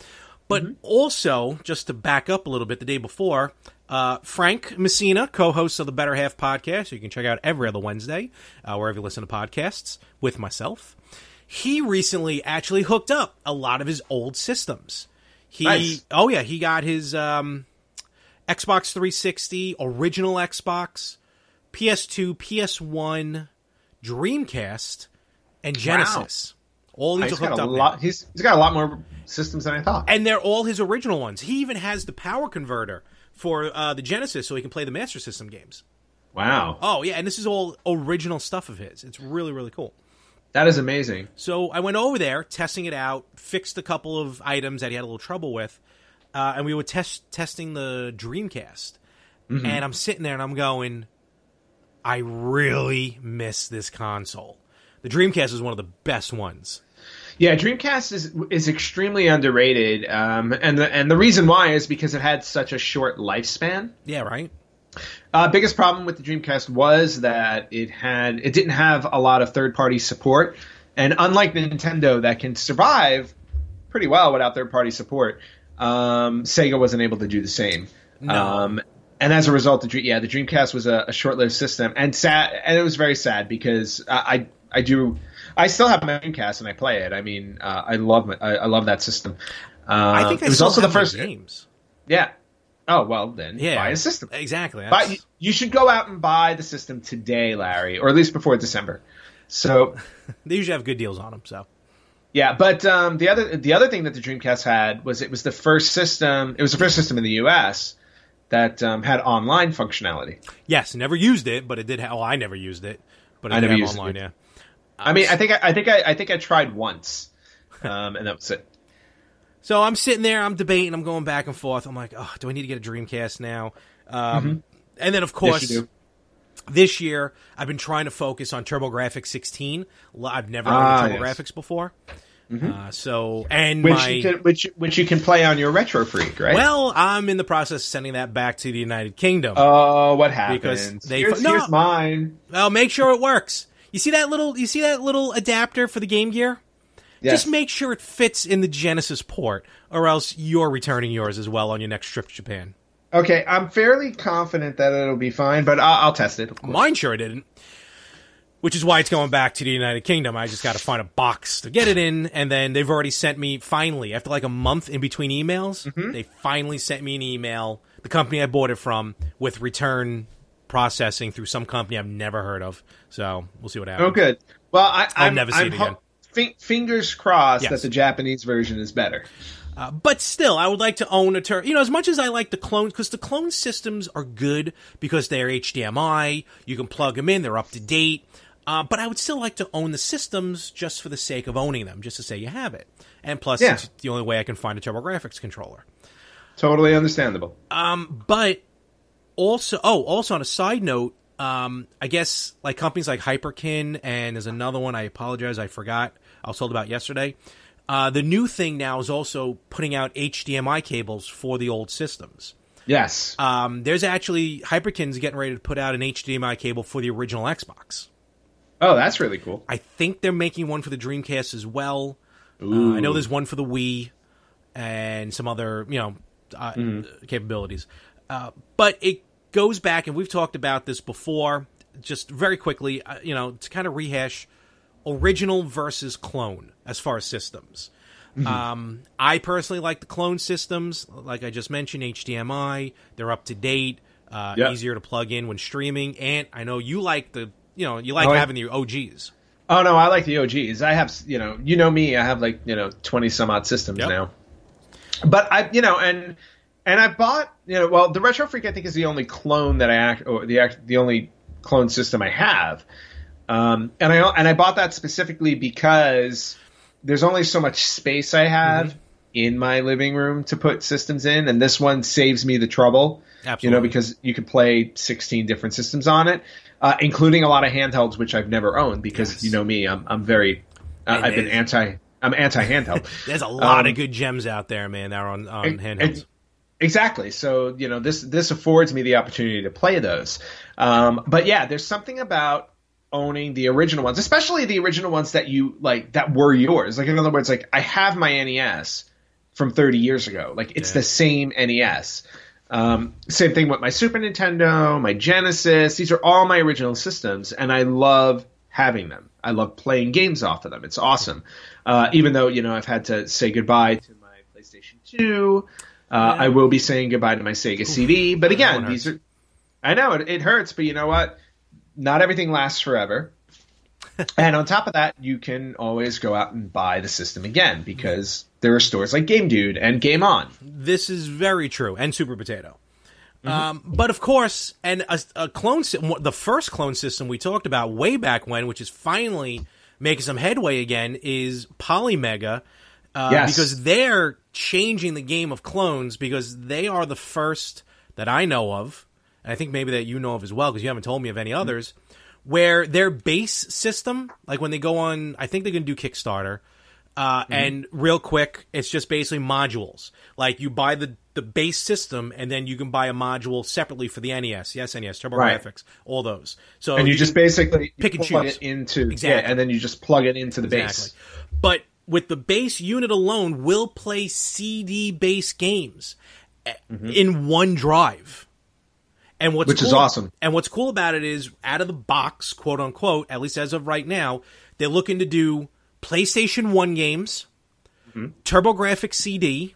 But also, just to back up a little bit, the day before, uh, Frank Messina, co-host of the Better Half podcast, you can check out every other Wednesday uh, wherever you listen to podcasts with myself. He recently actually hooked up a lot of his old systems. He, Nice. oh yeah, he got his um, Xbox 360, original Xbox, PS2, PS1, Dreamcast, and Genesis. All these He's are hooked got a up. lot. He's he's got a lot more systems than I thought. And they're all his original ones. He even has the power converter for uh, the Genesis so he can play the Master System games. Wow. Oh yeah, and this is all original stuff of his. It's really really cool. That is amazing. So I went over there, testing it out, fixed a couple of items that he had a little trouble with, uh, and we were test testing the Dreamcast. Mm-hmm. And I'm sitting there and I'm going, I really miss this console. The Dreamcast is one of the best ones. Yeah, Dreamcast is is extremely underrated, um, and the and the reason why is because it had such a short lifespan. Yeah, right. Uh, biggest problem with the Dreamcast was that it had it didn't have a lot of third party support, and unlike Nintendo that can survive pretty well without third party support, um, Sega wasn't able to do the same. No. Um, and as a result, the yeah the Dreamcast was a, a short lived system, and sad and it was very sad because I I, I do I still have my Dreamcast and I play it. I mean uh, I love my, I, I love that system. Uh, I think I it was also the first games. yeah. Oh well, then Yeah, buy a system. Exactly. But you, should go out and buy the system today, Larry, or at least before December. So (laughs) they usually have good deals on them. So yeah, but um, the other the other thing that the Dreamcast had was it was the first system. It was the first system in the U.S. that um, had online functionality. yes, never used it, but it did. have... well, I never used it, but it I did never have used it online. either. Yeah. I mean, I think I, I think I, I think I tried once, um, and that was it. (laughs) So I'm sitting there, I'm debating, I'm going back and forth. I'm like, oh, do I need to get a Dreamcast now? Um, And then, of course, Mm-hmm. Yes, this year I've been trying to focus on TurboGrafx 16. I've never Ah, owned a yes. Mm-hmm. Before. Uh, so, and Which my. you can which which you can play on your Retro Freak, right? well, I'm in the process of sending that back to the United Kingdom. oh, what happened? Because they- here's, no. here's mine. well, make sure it works. You see that little, you see that little adapter for the Game Gear? Just make sure it fits in the Genesis port, or else you're returning yours as well on your next trip to Japan. Okay, I'm fairly confident that it'll be fine, but I'll, I'll test it. Of course. Mine sure I didn't. Which is why it's going back to the United Kingdom. I just got to find a box to get it in, and then they've already sent me finally after like a month in between emails. Mm-hmm. They finally sent me an email. The company I bought it from with return processing through some company I've never heard of. So we'll see what happens. Oh, good. Well, I, I'll I'm, never see I'm it again. fi- fingers crossed Yes. that the Japanese version is better. Uh, but still, I would like to own a turn. You know, as much as I like the clones, because the clone systems are good because they're HDMI. You can plug them in; they're up to date. Uh, but I would still like to own the systems just for the sake of owning them, just to say you have it. And plus, Yeah. it's the only way I can find a TurboGrafx controller. Totally understandable. Um, but also, oh, also on a side note, um, I guess like companies like Hyperkin and there's another one. I apologize, I forgot. I was told about yesterday. Uh, the new thing now is also putting out HDMI cables for the old systems. Yes. Um, there's actually Hyperkin's getting ready to put out an HDMI cable for the original Xbox. oh, that's really cool. I think they're making one for the Dreamcast as well. Uh, I know there's one for the Wii and some other, you know, uh, capabilities. Uh, but it goes back, and we've talked about this before. Just very quickly, uh, you know, to kind of rehash original versus clone as far as systems. Um, I personally like the clone systems, like I just mentioned, HDMI. They're up to date, uh, Yeah. easier to plug in when streaming. And I know you like the, you know, you like Oh, having the OGs. Oh no, I like the OGs. I have, you know, you know me. I have like you know twenty some odd systems Yep. now. But I, you know, and and I bought, you know, well, the Retro Freak I think is the only clone that I act, or the act, the only clone system I have. Um, and I and I bought that specifically because there's only so much space I have Mm-hmm. in my living room to put systems in, and this one saves me the trouble. You know, because you can play 16 different systems on it, uh, including a lot of handhelds which I've never owned because Yes. you know me, I'm I'm very uh, I've been anti I'm anti handheld. (laughs) There's a lot Um, of good gems out there, man. That are on, on and- handhelds. and- Exactly. So you know this this affords me the opportunity to play those. Um, but yeah, there's something about owning the original ones, especially the original ones that you like that were yours. Like in other words, like I have my NES from 30 years ago. Like it's Yeah. the same NES. Um, same thing with my Super Nintendo, my Genesis. These are all my original systems, and I love having them. I love playing games off of them. It's awesome. Uh, even though you know I've had to say goodbye to my PlayStation 2. Uh, I will be saying goodbye to my Sega CD. But again, these are. I know it, it hurts, but you know what? Not everything lasts forever. (laughs) and on top of that, you can always go out and buy the system again because there are stores like Game Dude and Game On. This is very true, and Super Potato. Um, but of course, and a, a clone, the first clone system we talked about way back when, which is finally making some headway again, is Polymega. Uh, Yes. Because they're changing the game of clones because they are the first that I know of, and I think maybe that you know of as well because you haven't told me of any others, where their base system, like when they go on, I think they're going to do Kickstarter, uh, and real quick, it's just basically modules. Like you buy the the base system, and then you can buy a module separately for the NES, yes, NES, TurboGrafx, Right. all those. So and you just basically pick and plug choose. it into Exactly. yeah, and then you just plug it into the base. But with the base unit alone, will play CD based games eh, in one drive. And what's Mm-hmm. Which is awesome. And what's cool about it is, out of the box, quote unquote, at least as of right now, they're looking to do PlayStation One games, Mm-hmm. TurboGrafx CD,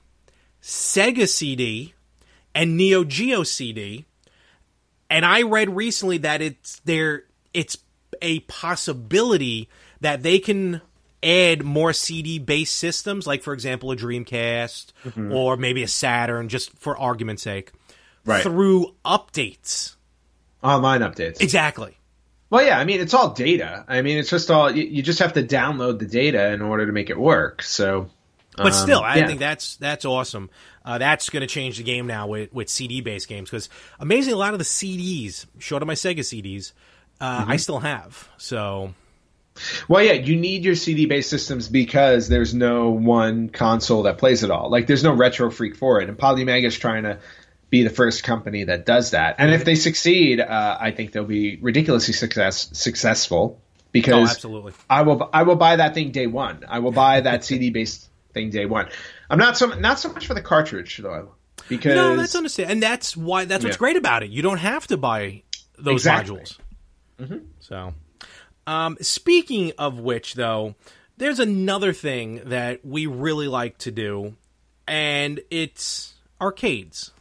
Sega CD, and Neo Geo CD. And I read recently that it's there. It's a possibility that they can add more CD based systems, like for example a Dreamcast or maybe a Saturn, just for argument's sake, Right. through updates. Online updates. Exactly. Well, yeah, I mean, it's all data. I mean, it's just all you, you just have to download the data in order to make it work. So, But um, still, I yeah. think that's that's awesome. Uh, that's going to change the game now with, with CD based games because amazing a lot of the CDs, short of my Sega CDs, uh, Mm-hmm. I still have. So Well, yeah, you need your CD based systems because there's no one console that plays it all. Like, there's no retro freak for it, and Polymega is trying to be the first company that does that. And if they succeed, uh, I think they'll be ridiculously success successful because oh, absolutely. I will I will buy that thing day one. I will buy that (laughs) CD based thing day one. I'm not so not so much for the cartridge though, because No, that's understand, and that's why that's what's Yeah. great about it. You don't have to buy those Exactly. modules. So, um, speaking of which, though, there's another thing that we really like to do, and it's arcades.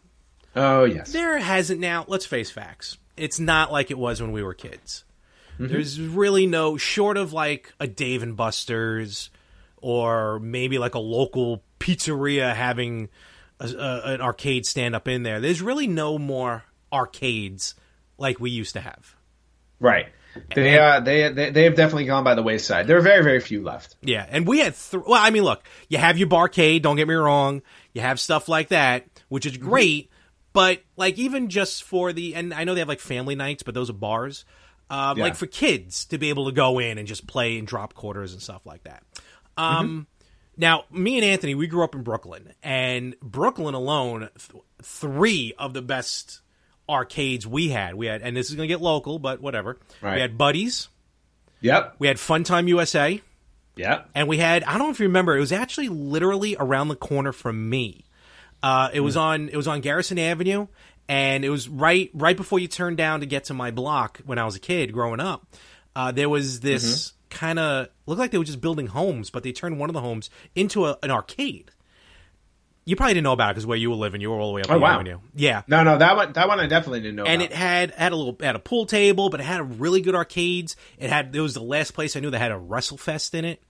oh yes, There hasn't now. Let's face facts. It's not like it was when we were kids. There's really no short of like a Dave and Buster's, or maybe like a local pizzeria having a, a, an arcade stand up in there. There's really no more arcades like we used to have. right. They uh they, they they have definitely gone by the wayside. There are very very few left. Yeah, and we had th- well, I mean, look, you have your barcade. Don't get me wrong. You have stuff like that, which is great. But like even just for the and I know they have like family nights, but those are bars. Um, Yeah. Like for kids to be able to go in and just play and drop quarters and stuff like that. Um, Now, me and Anthony, we grew up in Brooklyn, and Brooklyn alone, th- three of the best arcades we had. We had, and this is going to get local, but whatever. Right. We had Buddies, Yep. we had Funtime USA, Yep. and we had I don't know if you remember, it was actually literally around the corner from me. Uh, it was on it was on Garrison Avenue, and it was right right before you turned down to get to my block when I was a kid growing up. Uh, there was this kind of looked like they were just building homes, but they turned one of the homes into a, an arcade. You probably didn't know about it because where you were living, you were all the way up Oh, wow. avenue. Yeah, No, no, that one that one I definitely didn't know. and about. it had had a little had a pool table, but it had really good arcades. It had it was the last place I knew that had a WrestleFest in it.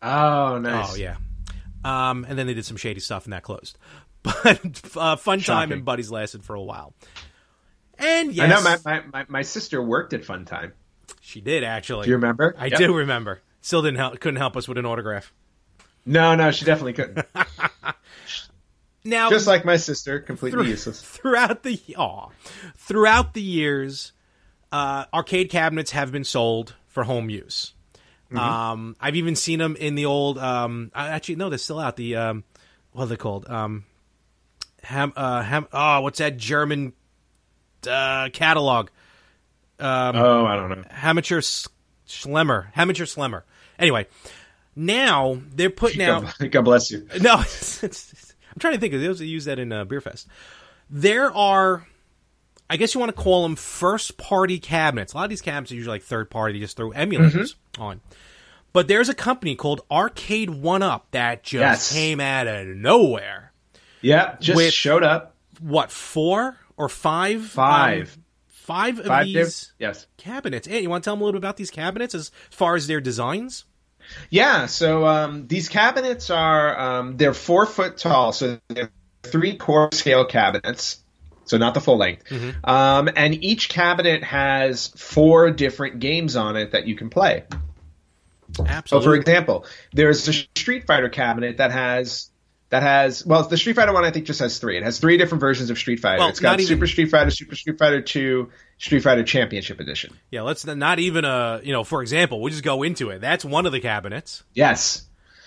oh nice. Oh yeah. Um, and then they did some shady stuff and that closed. (laughs) But uh, fun time and buddies lasted for a while. And yes, I know my, my, my, my sister worked at Fun Time. she did actually. Do you remember? I Yep. do remember. Still didn't help, couldn't help us with an autograph. No, no, she definitely couldn't. (laughs) Now, Just like my sister, completely through- useless. (laughs) throughout the aw, throughout the years, uh, arcade cabinets have been sold for home use. Mm-hmm. Um, I've even seen them in the old. Um, I- actually, no, they're still out. The um, what are they called? Um, ham, uh, ham. Oh, what's that German uh, catalog? oh, I don't know. Hammacher Schlemmer. Hammacher Schlemmer. Anyway, now they're putting out. God, God bless you. No, (laughs) it's, it's- I'm trying to think of those that use that in uh, Beer Fest. There are, I guess you want to call them first party cabinets. A lot of these cabinets are usually like third party, just throw emulators on. But there's a company called Arcade1Up that just Yes. came out of nowhere. Yeah, just With- showed up. What four or five? Five. um, five of Five these diff- yes. cabinets. And you want to tell them a little bit about these cabinets as far as their designs? Yeah, so um, these cabinets are um, they're four foot tall, so they're three core scale cabinets. so not the full length. Mm-hmm. Um, and each cabinet has four different games on it that you can play. Absolutely. So, for example, there's a Street Fighter cabinet that has that has well, the Street Fighter one I think just has three. It has three different versions of Street Fighter. Well, it's got not even- Super Street Fighter, Super Street Fighter Two, Street Fighter Championship Edition. yeah, let's not even a you know. For example, we'll just go into it. That's one of the cabinets. Yes.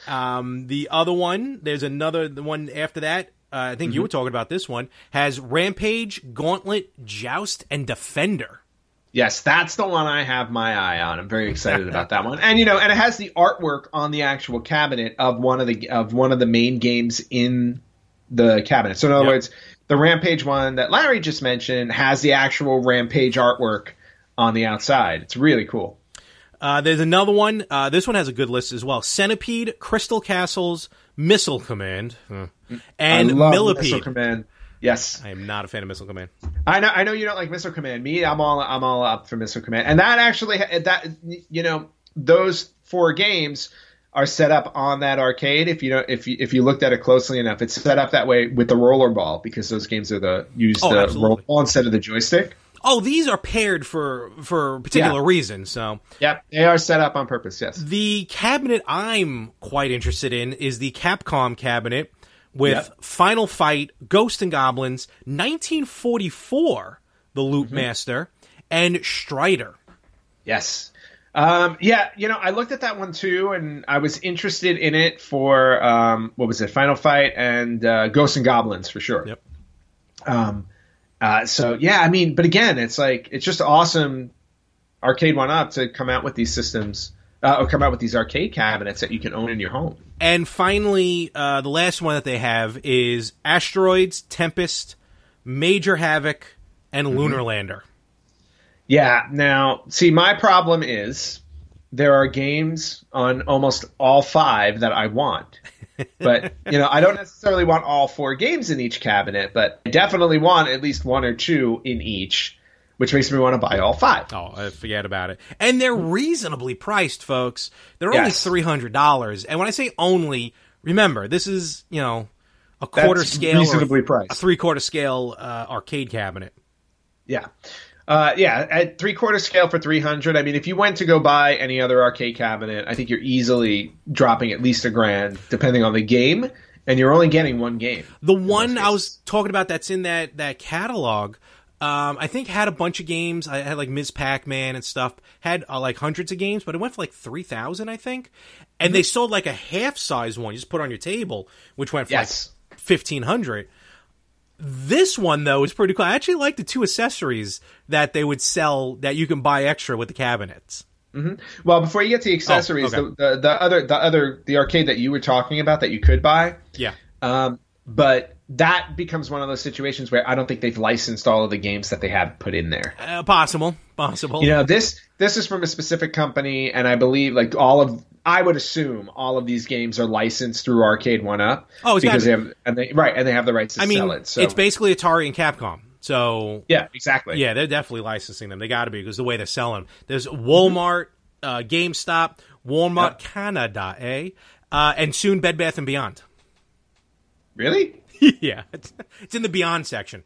Um, the other one, there's another the one after that. Uh, I think Mm-hmm. you were talking about this one. Has Rampage, Gauntlet, Joust, and Defender. Yes, that's the one I have my eye on. I'm very excited about that one. And you know, and it has the artwork on the actual cabinet of one of the of one of the main games in the cabinet. So in other Yep. words, the Rampage one that Larry just mentioned has the actual Rampage artwork on the outside. It's really cool. Uh, there's another one. Uh, this one has a good list as well. Centipede, Crystal Castles, Missile Command, and I love Millipede. Missile Command. Yes, I am not a fan of Missile Command. I know. I know you don't like Missile Command. Me, I'm all I'm all up for Missile Command. And that actually that you know those four games are set up on that arcade. If you don't, if you if you looked at it closely enough, it's set up that way with the roller ball because those games are the use Oh, the absolutely. roller ball instead of the joystick. Oh, these are paired for for particular Yeah. reasons. So Yep, they are set up on purpose. Yes. the cabinet I'm quite interested in is the Capcom cabinet with Yep. Final Fight, Ghost and Goblins, 1944, The Loop Mm-hmm. Master, and Strider. Yes. Um, yeah, you know, I looked at that one too, and I was interested in it for um, what was it, Final Fight and uh, Ghosts and Goblins for sure. Yep. Um, uh, so yeah, I mean, but again, it's like it's just awesome, Arcade1Up to come out with these systems, uh, or come out with these arcade cabinets that you can own in your home. And finally, uh, the last one that they have is Asteroids, Tempest, Major Havoc, and Mm-hmm. Lunar Lander. Yeah. Now, see, my problem is there are games on almost all five that I want. But, (laughs) you know, I don't necessarily want all four games in each cabinet, but I definitely want at least one or two in each, which makes me want to buy all five. Oh, I forget about it. And they're reasonably priced, folks. They're only Yes. three hundred dollars. And when I say only, remember this is you know a quarter That's scale, reasonably priced. a three quarter scale uh, arcade cabinet. Yeah. Uh, yeah, at three quarter scale for 300. I mean, if you went to go buy any other arcade cabinet, I think you're easily dropping at least a grand, depending on the game, and you're only getting one game. The one I was talking about that's in that that catalog, um, I think had a bunch of games. I had like Ms. Pac Man and stuff. Had uh, like hundreds of games, but it went for like three thousand, I think. And Mm-hmm. they sold like a half size one, you just put on your table, which went for Yes. like fifteen hundred. This one though is pretty cool. I actually like the two accessories that they would sell that you can buy extra with the cabinets. Well, before you get to the accessories, Oh, okay. the, the, the other the other the arcade that you were talking about that you could buy, Yeah. um, but that becomes one of those situations where I don't think they've licensed all of the games that they have put in there. Uh, possible. Possible. You know, this this is from a specific company, and I believe like all of I would assume all of these games are licensed through Arcade One Up. Oh, because be. they have and they right and they have the rights to I mean, sell it. So it's basically Atari and Capcom. So yeah, exactly. Yeah, they're definitely licensing them. They got to be because the way they're selling. them. There's Walmart, uh, GameStop, Walmart Canada, eh? Uh, and soon Bed Bath and Beyond. Really? (laughs) yeah, it's, it's in the Beyond section.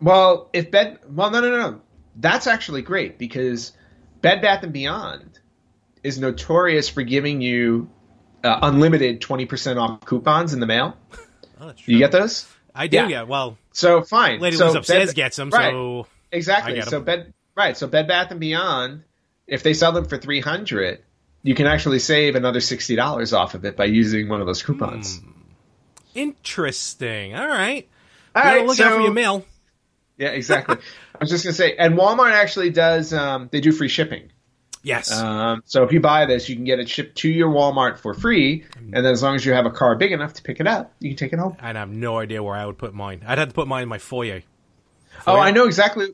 Well, if Bed well no no no no. That's actually great because Bed Bath and Beyond is notorious for giving you uh, unlimited 20% off coupons in the mail. Oh. You get those? I do. Yeah. Yeah. Well, So fine. Lady so Lives Upstairs Bed- gets them. right. So Exactly. Get bed right. So Bed Bath and Beyond, if they sell them for three hundred, you can actually save another sixty dollars off of it by using one of those coupons. Hmm. interesting. All right. All right, look out for your mail. Yeah, exactly. (laughs) I was just gonna say, and Walmart actually does. Um, they do free shipping. Yes. Um, so if you buy this, you can get it shipped to your Walmart for free, and then as long as you have a car big enough to pick it up, you can take it home. and I have no idea where I would put mine. I'd have to put mine in my foyer. Oh, I know exactly.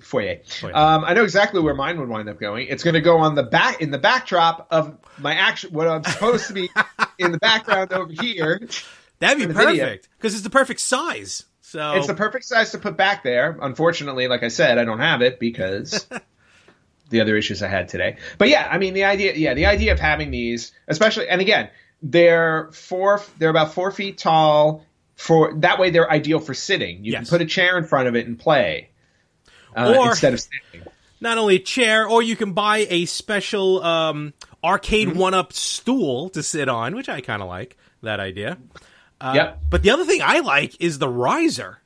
Foyer. Foyer. Um, I know exactly where mine would wind up going. It's going to go on the back in the backdrop of my action. What I'm supposed to be (laughs) in the background over here. That'd be in the video. perfect because it's the perfect size. So It's the perfect size to put back there. Unfortunately, like I said, I don't have it because (laughs) the other issues I had today. But yeah, I mean the idea. Yeah, the idea of having these, especially, and again, they're four. They're about four feet tall, for that way they're ideal for sitting. You Yes. can put a chair in front of it and play uh, Or- instead of standing. Not only a chair, or you can buy a special um, arcade Mm-hmm. one up stool to sit on, which I kind of like that idea. Uh, Yep. But the other thing I like is the riser.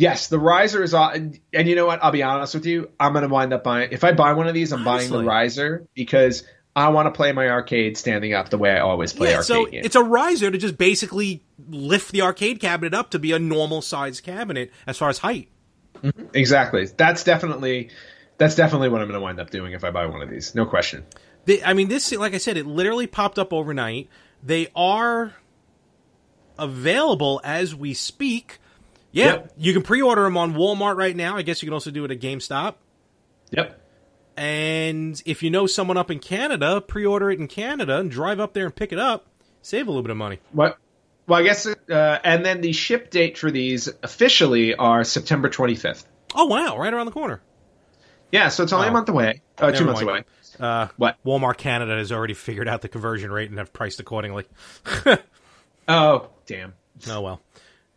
Yes, the riser is aw- and you know what? I'll be honest with you. I'm going to wind up buying. If I buy one of these, I'm buying the riser because I want to play my arcade standing up the way I always play yeah, arcade so games. it's a riser to just basically lift the arcade cabinet up to be a normal size cabinet as far as height. Mm-hmm. exactly. That's definitely that's definitely what I'm going to wind up doing if I buy one of these. No question. They, I mean, this, like I said, it literally popped up overnight. They are available as we speak. Yeah, Yep. you can pre-order them on Walmart right now. I guess you can also do it at GameStop. Yep. And if you know someone up in Canada, pre-order it in Canada and drive up there and pick it up. Save a little bit of money. What? Well, I guess. Uh, and then the ship date for these officially are September 25th. Oh wow, right around the corner. Yeah, so it's only Oh. a month away. Uh, two months mind. away. Uh, What? Walmart Canada has already figured out the conversion rate and have priced accordingly. (laughs) Oh, damn. Oh well.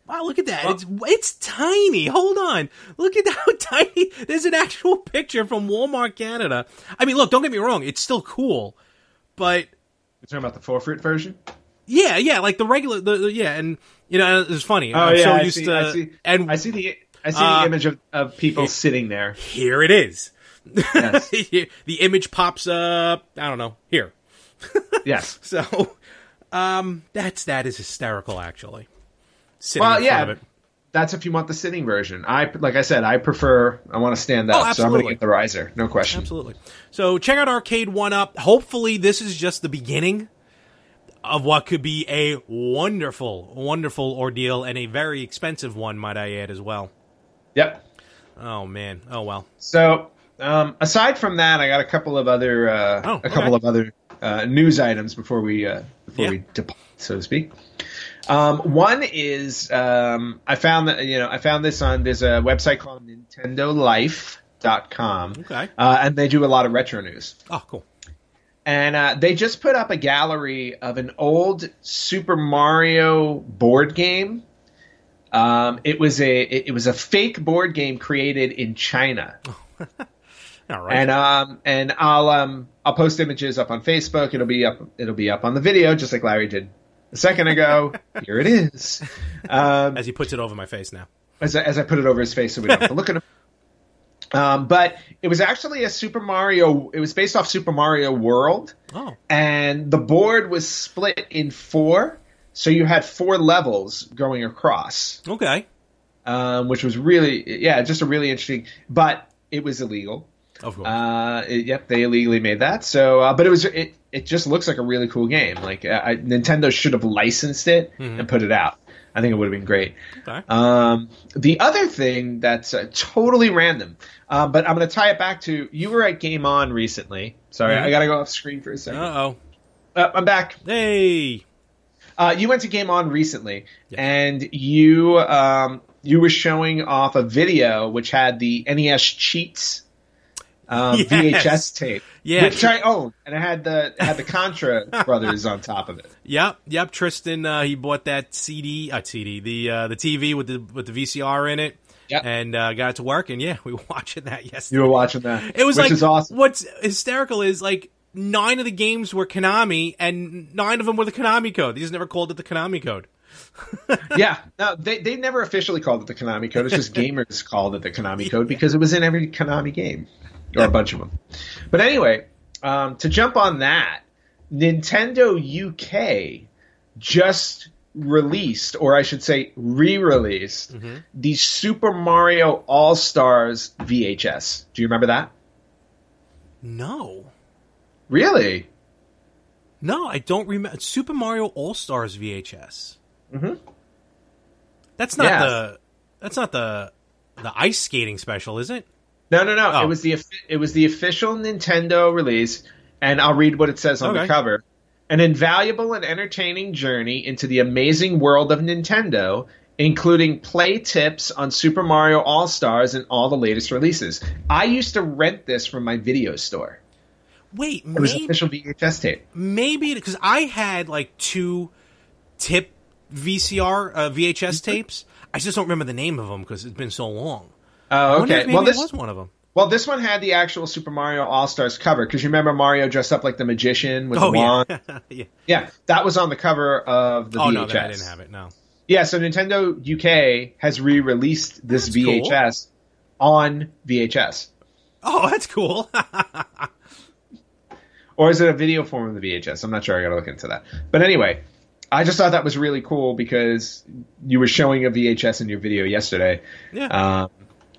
Wow, look at that. it's it's tiny. Hold on. Look at (laughs) how tiny. There's an actual picture from Walmart Canada. I mean, look, don't get me wrong, it's still cool. But You're talking about the four fruit version? yeah, yeah, like the regular the, the- yeah, and you know, it's funny. Oh I'm yeah, so I used see, to I see. and I see the I see Uh, the image of, of people sitting there. here it is. Yes. (laughs) the image pops up, I don't know, here. (laughs) yes. So um that's that is hysterical actually. Sitting Well, yeah. front of it. That's if you want the sitting version. I like I said, I prefer. I want to stand up, Oh, so I'm going to get the riser. No question. Absolutely. So check out Arcade1Up. Hopefully, this is just the beginning of what could be a wonderful, wonderful ordeal and a very expensive one, might I add, as well. Yep. Oh man. Oh well. So um, aside from that, I got a couple of other uh, Oh, a couple okay. of other uh, news items before we uh, before Yeah. we depart, so to speak. Um, one is um, I found that you know I found this on there's a website called NintendoLife.com, Okay. uh, and they do a lot of retro news. Oh, cool. and uh, they just put up a gallery of an old Super Mario board game. Um, it was a it, it was a fake board game created in China, (laughs) All right. and um and I'll um I'll post images up on Facebook. It'll be up it'll be up on the video just like Larry did a second ago. Here it is. Um, As he puts it over my face now. as I, as I put it over his face so we don't have to look at him. Um, but it was actually a Super Mario. It was based off Super Mario World Oh. and the board was split in four, so you had four levels going across, Okay. um, which was really, yeah, just a really interesting. But it was illegal. Of course. Uh, it- yep, they illegally made that. So, uh, but it was it. It just looks like a really cool game. Like I, Nintendo should have licensed it and put it out. I think it would have been great. okay. Um, the other thing that's uh, totally random, uh, but I'm going to tie it back to you were at Game On recently. Sorry, Mhm. I got to go off screen for a second. Uh oh. Uh, I'm back. Hey. Uh, you went to Game On recently, Yes. and you um, you were showing off a video which had the NES cheats um, (laughs) Yes. VHS tape, Yeah. which I own, and it had the had the Contra (laughs) brothers on top of it. Yep. Yep. Tristan. Uh, he bought that CD. Uh, CD. The uh, the TV with the with the VCR in it. Yep. And uh, got it to work, and yeah, (laughs) we were watching that yesterday. You were watching that. It was which like is awesome. what's hysterical is like nine of the games were Konami, and nine of them were the Konami code. They just never called it the Konami code. yeah, no, they they never officially called it the Konami code. It's just gamers called it the Konami code because it was in every Konami game or a bunch of them. But anyway, um, to jump on that, Nintendo UK just released, or I should say, re-released the Super Mario All Stars VHS. Do you remember that? No, Really? no, I don't remember. Super Mario All Stars VHS. Mhm. That's not Yeah. the. That's not the the ice skating special, is it? No, no, no. Oh. It was the it was the official Nintendo release, and I'll read what it says on Okay. the cover. An invaluable and entertaining journey into the amazing world of Nintendo, including play tips on Super Mario All Stars and all the latest releases. I used to rent this from my video store. Wait, It was maybe official VHS tape. maybe because I had like two tip VCR uh, VHS tapes. I just don't remember the name of them because it's been so long. Oh, I wonder if okay. Well, this was one of them. well this one had the actual Super Mario All Stars cover because you remember Mario dressed up like the magician with Oh the wand. yeah, (laughs) yeah. Yeah, that was on the cover of the Oh VHS. no, I didn't have it. No. Yeah, so Nintendo UK has re-released this That's cool. VHS on VHS. Oh, that's cool. (laughs) Or is it a video form of the VHS? I'm not sure. I got to look into that. But anyway, I just thought that was really cool because you were showing a VHS in your video yesterday. yeah. Um,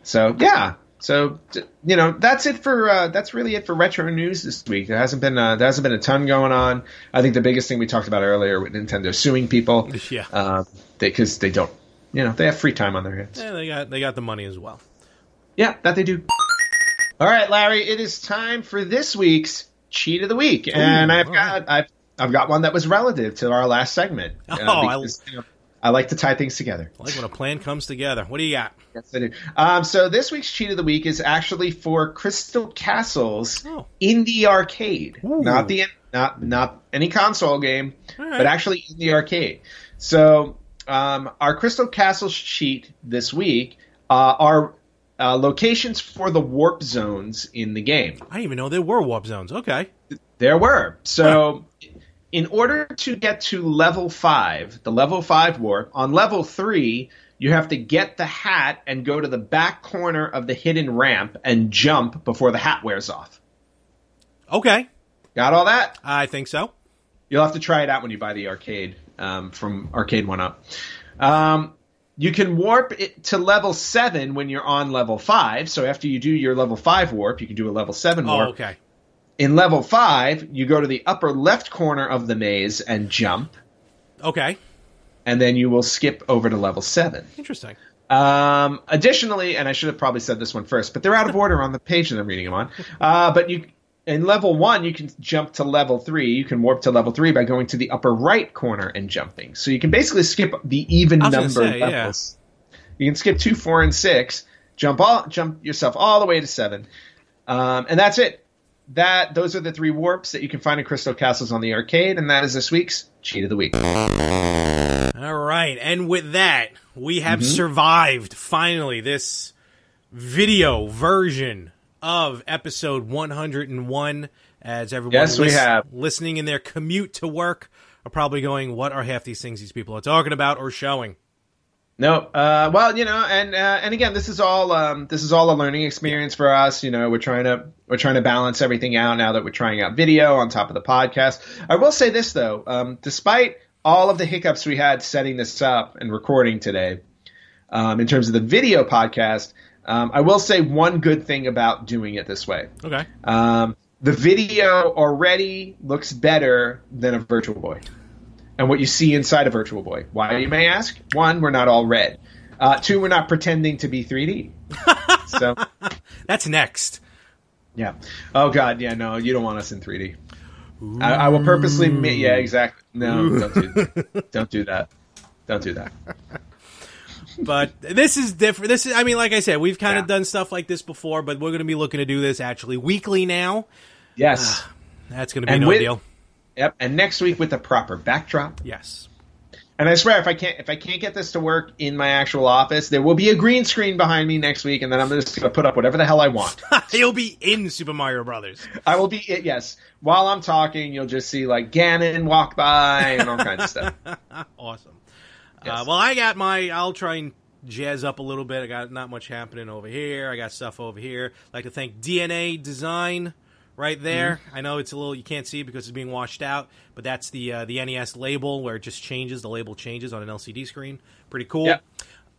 so yeah, so you know that's it for uh, that's really it for retro news this week. There hasn't been uh, there hasn't been a ton going on. I think the biggest thing we talked about earlier with Nintendo suing people, (laughs) Yeah. um, because they, don't, you know, they have free time on their hands. yeah, they got they got the money as well. Yeah, that they do. All right, Larry, it is time for this week's cheat of the week, and I've got I've I've got one that was relative to our last segment. uh, Oh, I- because, you know, I like to tie things together. I like when a plan comes together. What do you got? Yes, I do. Um, so this week's cheat of the week is actually for Crystal Castles Oh. in the arcade, Ooh. not the not not any console game, right. but actually in the arcade. So um, our Crystal Castles cheat this week uh, are uh, locations for the warp zones in the game. I didn't even know there were warp zones. Okay. There were. So, in order to get to level five, the level five warp, on level three, you have to get the hat and go to the back corner of the hidden ramp and jump before the hat wears off. Okay. Got all that? I think so. You'll have to try it out when you buy the arcade um, from Arcade1Up. Um, you can warp it to level seven when you're on level five. So after you do your level five warp, you can do a level seven warp. Oh, okay. In level five, you go to the upper left corner of the maze and jump. Okay. and then you will skip over to level seven. Interesting. Um, additionally, and I should have probably said this one first, but they're out of order on the page that I'm reading them on. Uh, but you, in level one, you can jump to level three. You can warp to level three by going to the upper right corner and jumping. So you can basically skip the even number say, yeah. levels. You can skip two, four, and six. Jump all, jump yourself all the way to seven, um, and that's it. That those are the three warps that you can find in Crystal Castles on the arcade, and that is this week's cheat of the week. All right. And with that, we have Mm-hmm. survived finally this video version of episode 101 as everyone Yes, we have. listening in their commute to work are probably going what are half these things these people are talking about or showing No, uh, well, you know, and uh, and again, this is all um, this is all a learning experience for us. You know, we're trying to we're trying to balance everything out now that we're trying out video on top of the podcast. I will say this though, um, despite all of the hiccups we had setting this up and recording today, um, in terms of the video podcast, um, I will say one good thing about doing it this way. okay Um, the video already looks better than a Virtual Boy. And what you see inside a Virtual Boy. Why, you may ask? One, we're not all red. Uh, two, we're not pretending to be 3D. (laughs) so, that's next yeah. Oh, God, yeah, no, you don't want us in 3D. I, I will purposely. Ma- yeah, exactly. No, don't do, don't do that. Don't do that. but this is different this is i mean like i said we've kind of Yeah. done stuff like this before but we're going to be looking to do this actually weekly now Yes. that's going to be And no with- deal Yep. And next week with a proper backdrop. yes And I swear, if I can't if I can't get this to work in my actual office, there will be a green screen behind me next week, and then I'm just going to put up whatever the hell I want. (laughs) he'll be in super mario brothers I will be it. Yes, while I'm talking, you'll just see like Ganon walk by and all kinds of stuff. (laughs) awesome Yes. Uh, well, I got my. I'll try and jazz up a little bit. I got not much happening over here. I got stuff over here. I'd like to thank DNA Design right there. Mm-hmm. I know it's a little you can't see it because it's being washed out, but that's the uh, the NES label where it just changes. The label changes on an LCD screen. Pretty cool. Yep.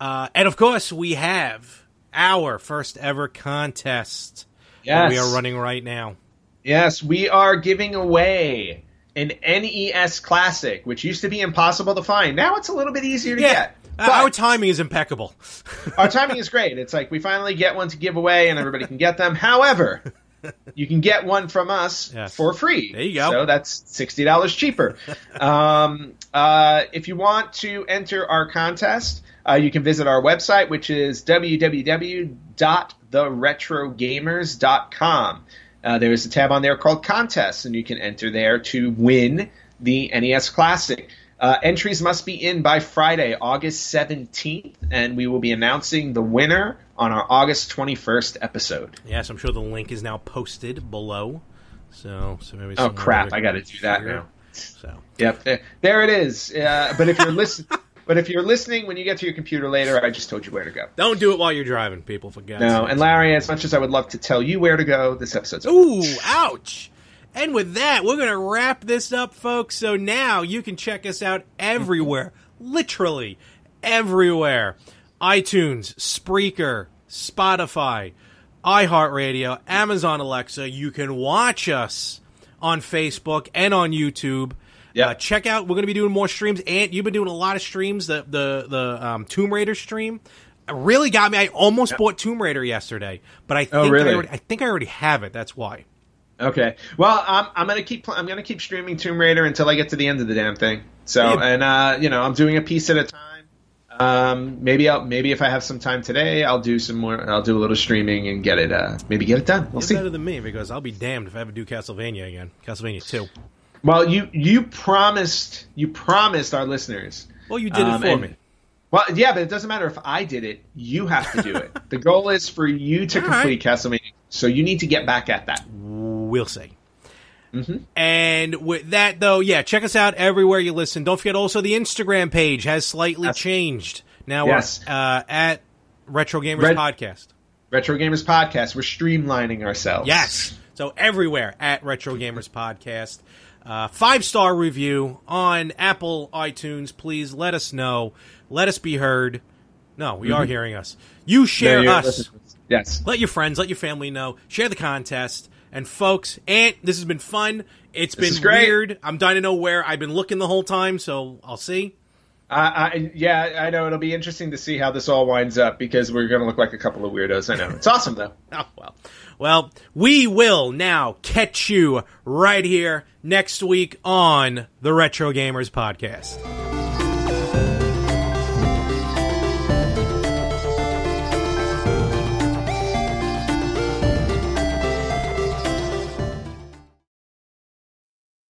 Uh, and of course, we have our first ever contest that Yes, we are running right now. Yes, we are giving away an NES Classic, which used to be impossible to find. Now it's a little bit easier to Yeah. get. Uh, But our timing is impeccable. our timing is great. It's like we finally get one to give away, and everybody can get them. However, (laughs) (laughs) you can get one from us Yes. for free. There you go. So that's sixty dollars cheaper. (laughs) um, uh, if you want to enter our contest, uh, you can visit our website, which is www.theretrogamers.com. Uh, there is a tab on there called contests, and you can enter there to win the NES Classic. Uh, entries must be in by Friday, August 17th, and we will be announcing the winner on our August 21st episode. Yes, I'm sure the link is now posted below. So, so maybe. Oh crap! I got to do that now. So. Yep, there, there it is. Uh, but if you're listening. (laughs) But if you're listening when you get to your computer later, I just told you where to go. Don't do it while you're driving, people. For God's No, sake. and Larry, as much as I would love to tell you where to go, this episode's over. Ooh, ouch. And with that, we're going to wrap this up, folks. So now you can check us out everywhere. literally everywhere. iTunes, Spreaker, Spotify, iHeartRadio, Amazon Alexa. You can watch us on Facebook and on YouTube. Yeah. Uh, check out. We're going to be doing more streams. And you've been doing a lot of streams. The the the um, Tomb Raider stream really got me. I almost bought Tomb Raider yesterday, but I think Oh, really? I, already, I think I already have it. That's why. Okay. Well, I'm, I'm gonna keep I'm gonna keep streaming Tomb Raider until I get to the end of the damn thing. So, Yeah. and uh, you know, I'm doing a piece at a time. Um, maybe I'll maybe if I have some time today, I'll do some more. I'll do a little streaming and get it. Uh, maybe get it done. We'll You're see. better than me because I'll be damned if I ever do Castlevania again. Castlevania two. Well, you you promised you promised our listeners. Well, you did Um, it for and- me. Well, yeah, but it doesn't matter if I did it. You have to do it. (laughs) the goal is for you to All right. complete Castlevania. So you need to get back at that. We'll see. Mm-hmm. And with that, though, yeah, check us out everywhere you listen. Don't forget also the Instagram page has slightly Yes. changed. Now Yes. we're uh, at Retro Gamers Red- Podcast. Retro Gamers Podcast. We're streamlining ourselves. Yes. So everywhere at Retro Gamers Podcast. Uh, five star review on Apple iTunes. Please let us know. Let us be heard. No, we are hearing us. You share us. Yes. Let your friends, let your family know. Share the contest. And folks, Ant, this has been fun. It's This been weird. I'm dying to know where I've been looking the whole time, so I'll see. I, I, yeah, I know it'll be interesting to see how this all winds up because we're going to look like a couple of weirdos. I know it's awesome though. (laughs) Oh, well. Well, we will now catch you right here next week on the Retro Gamers Podcast.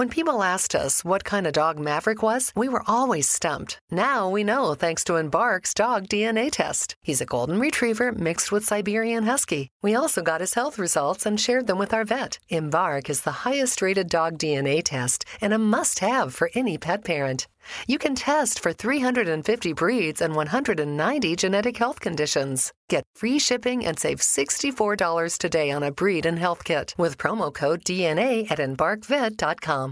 When people asked us what kind of dog Maverick was, we were always stumped. Now we know thanks to Embark's dog DNA test. He's a golden retriever mixed with Siberian Husky. We also got his health results and shared them with our vet. Embark is the highest rated dog DNA test and a must have for any pet parent. You can test for 350 breeds and 190 genetic health conditions. Get free shipping and save $64 today on a breed and health kit with promo code DNA at embarkvet.com.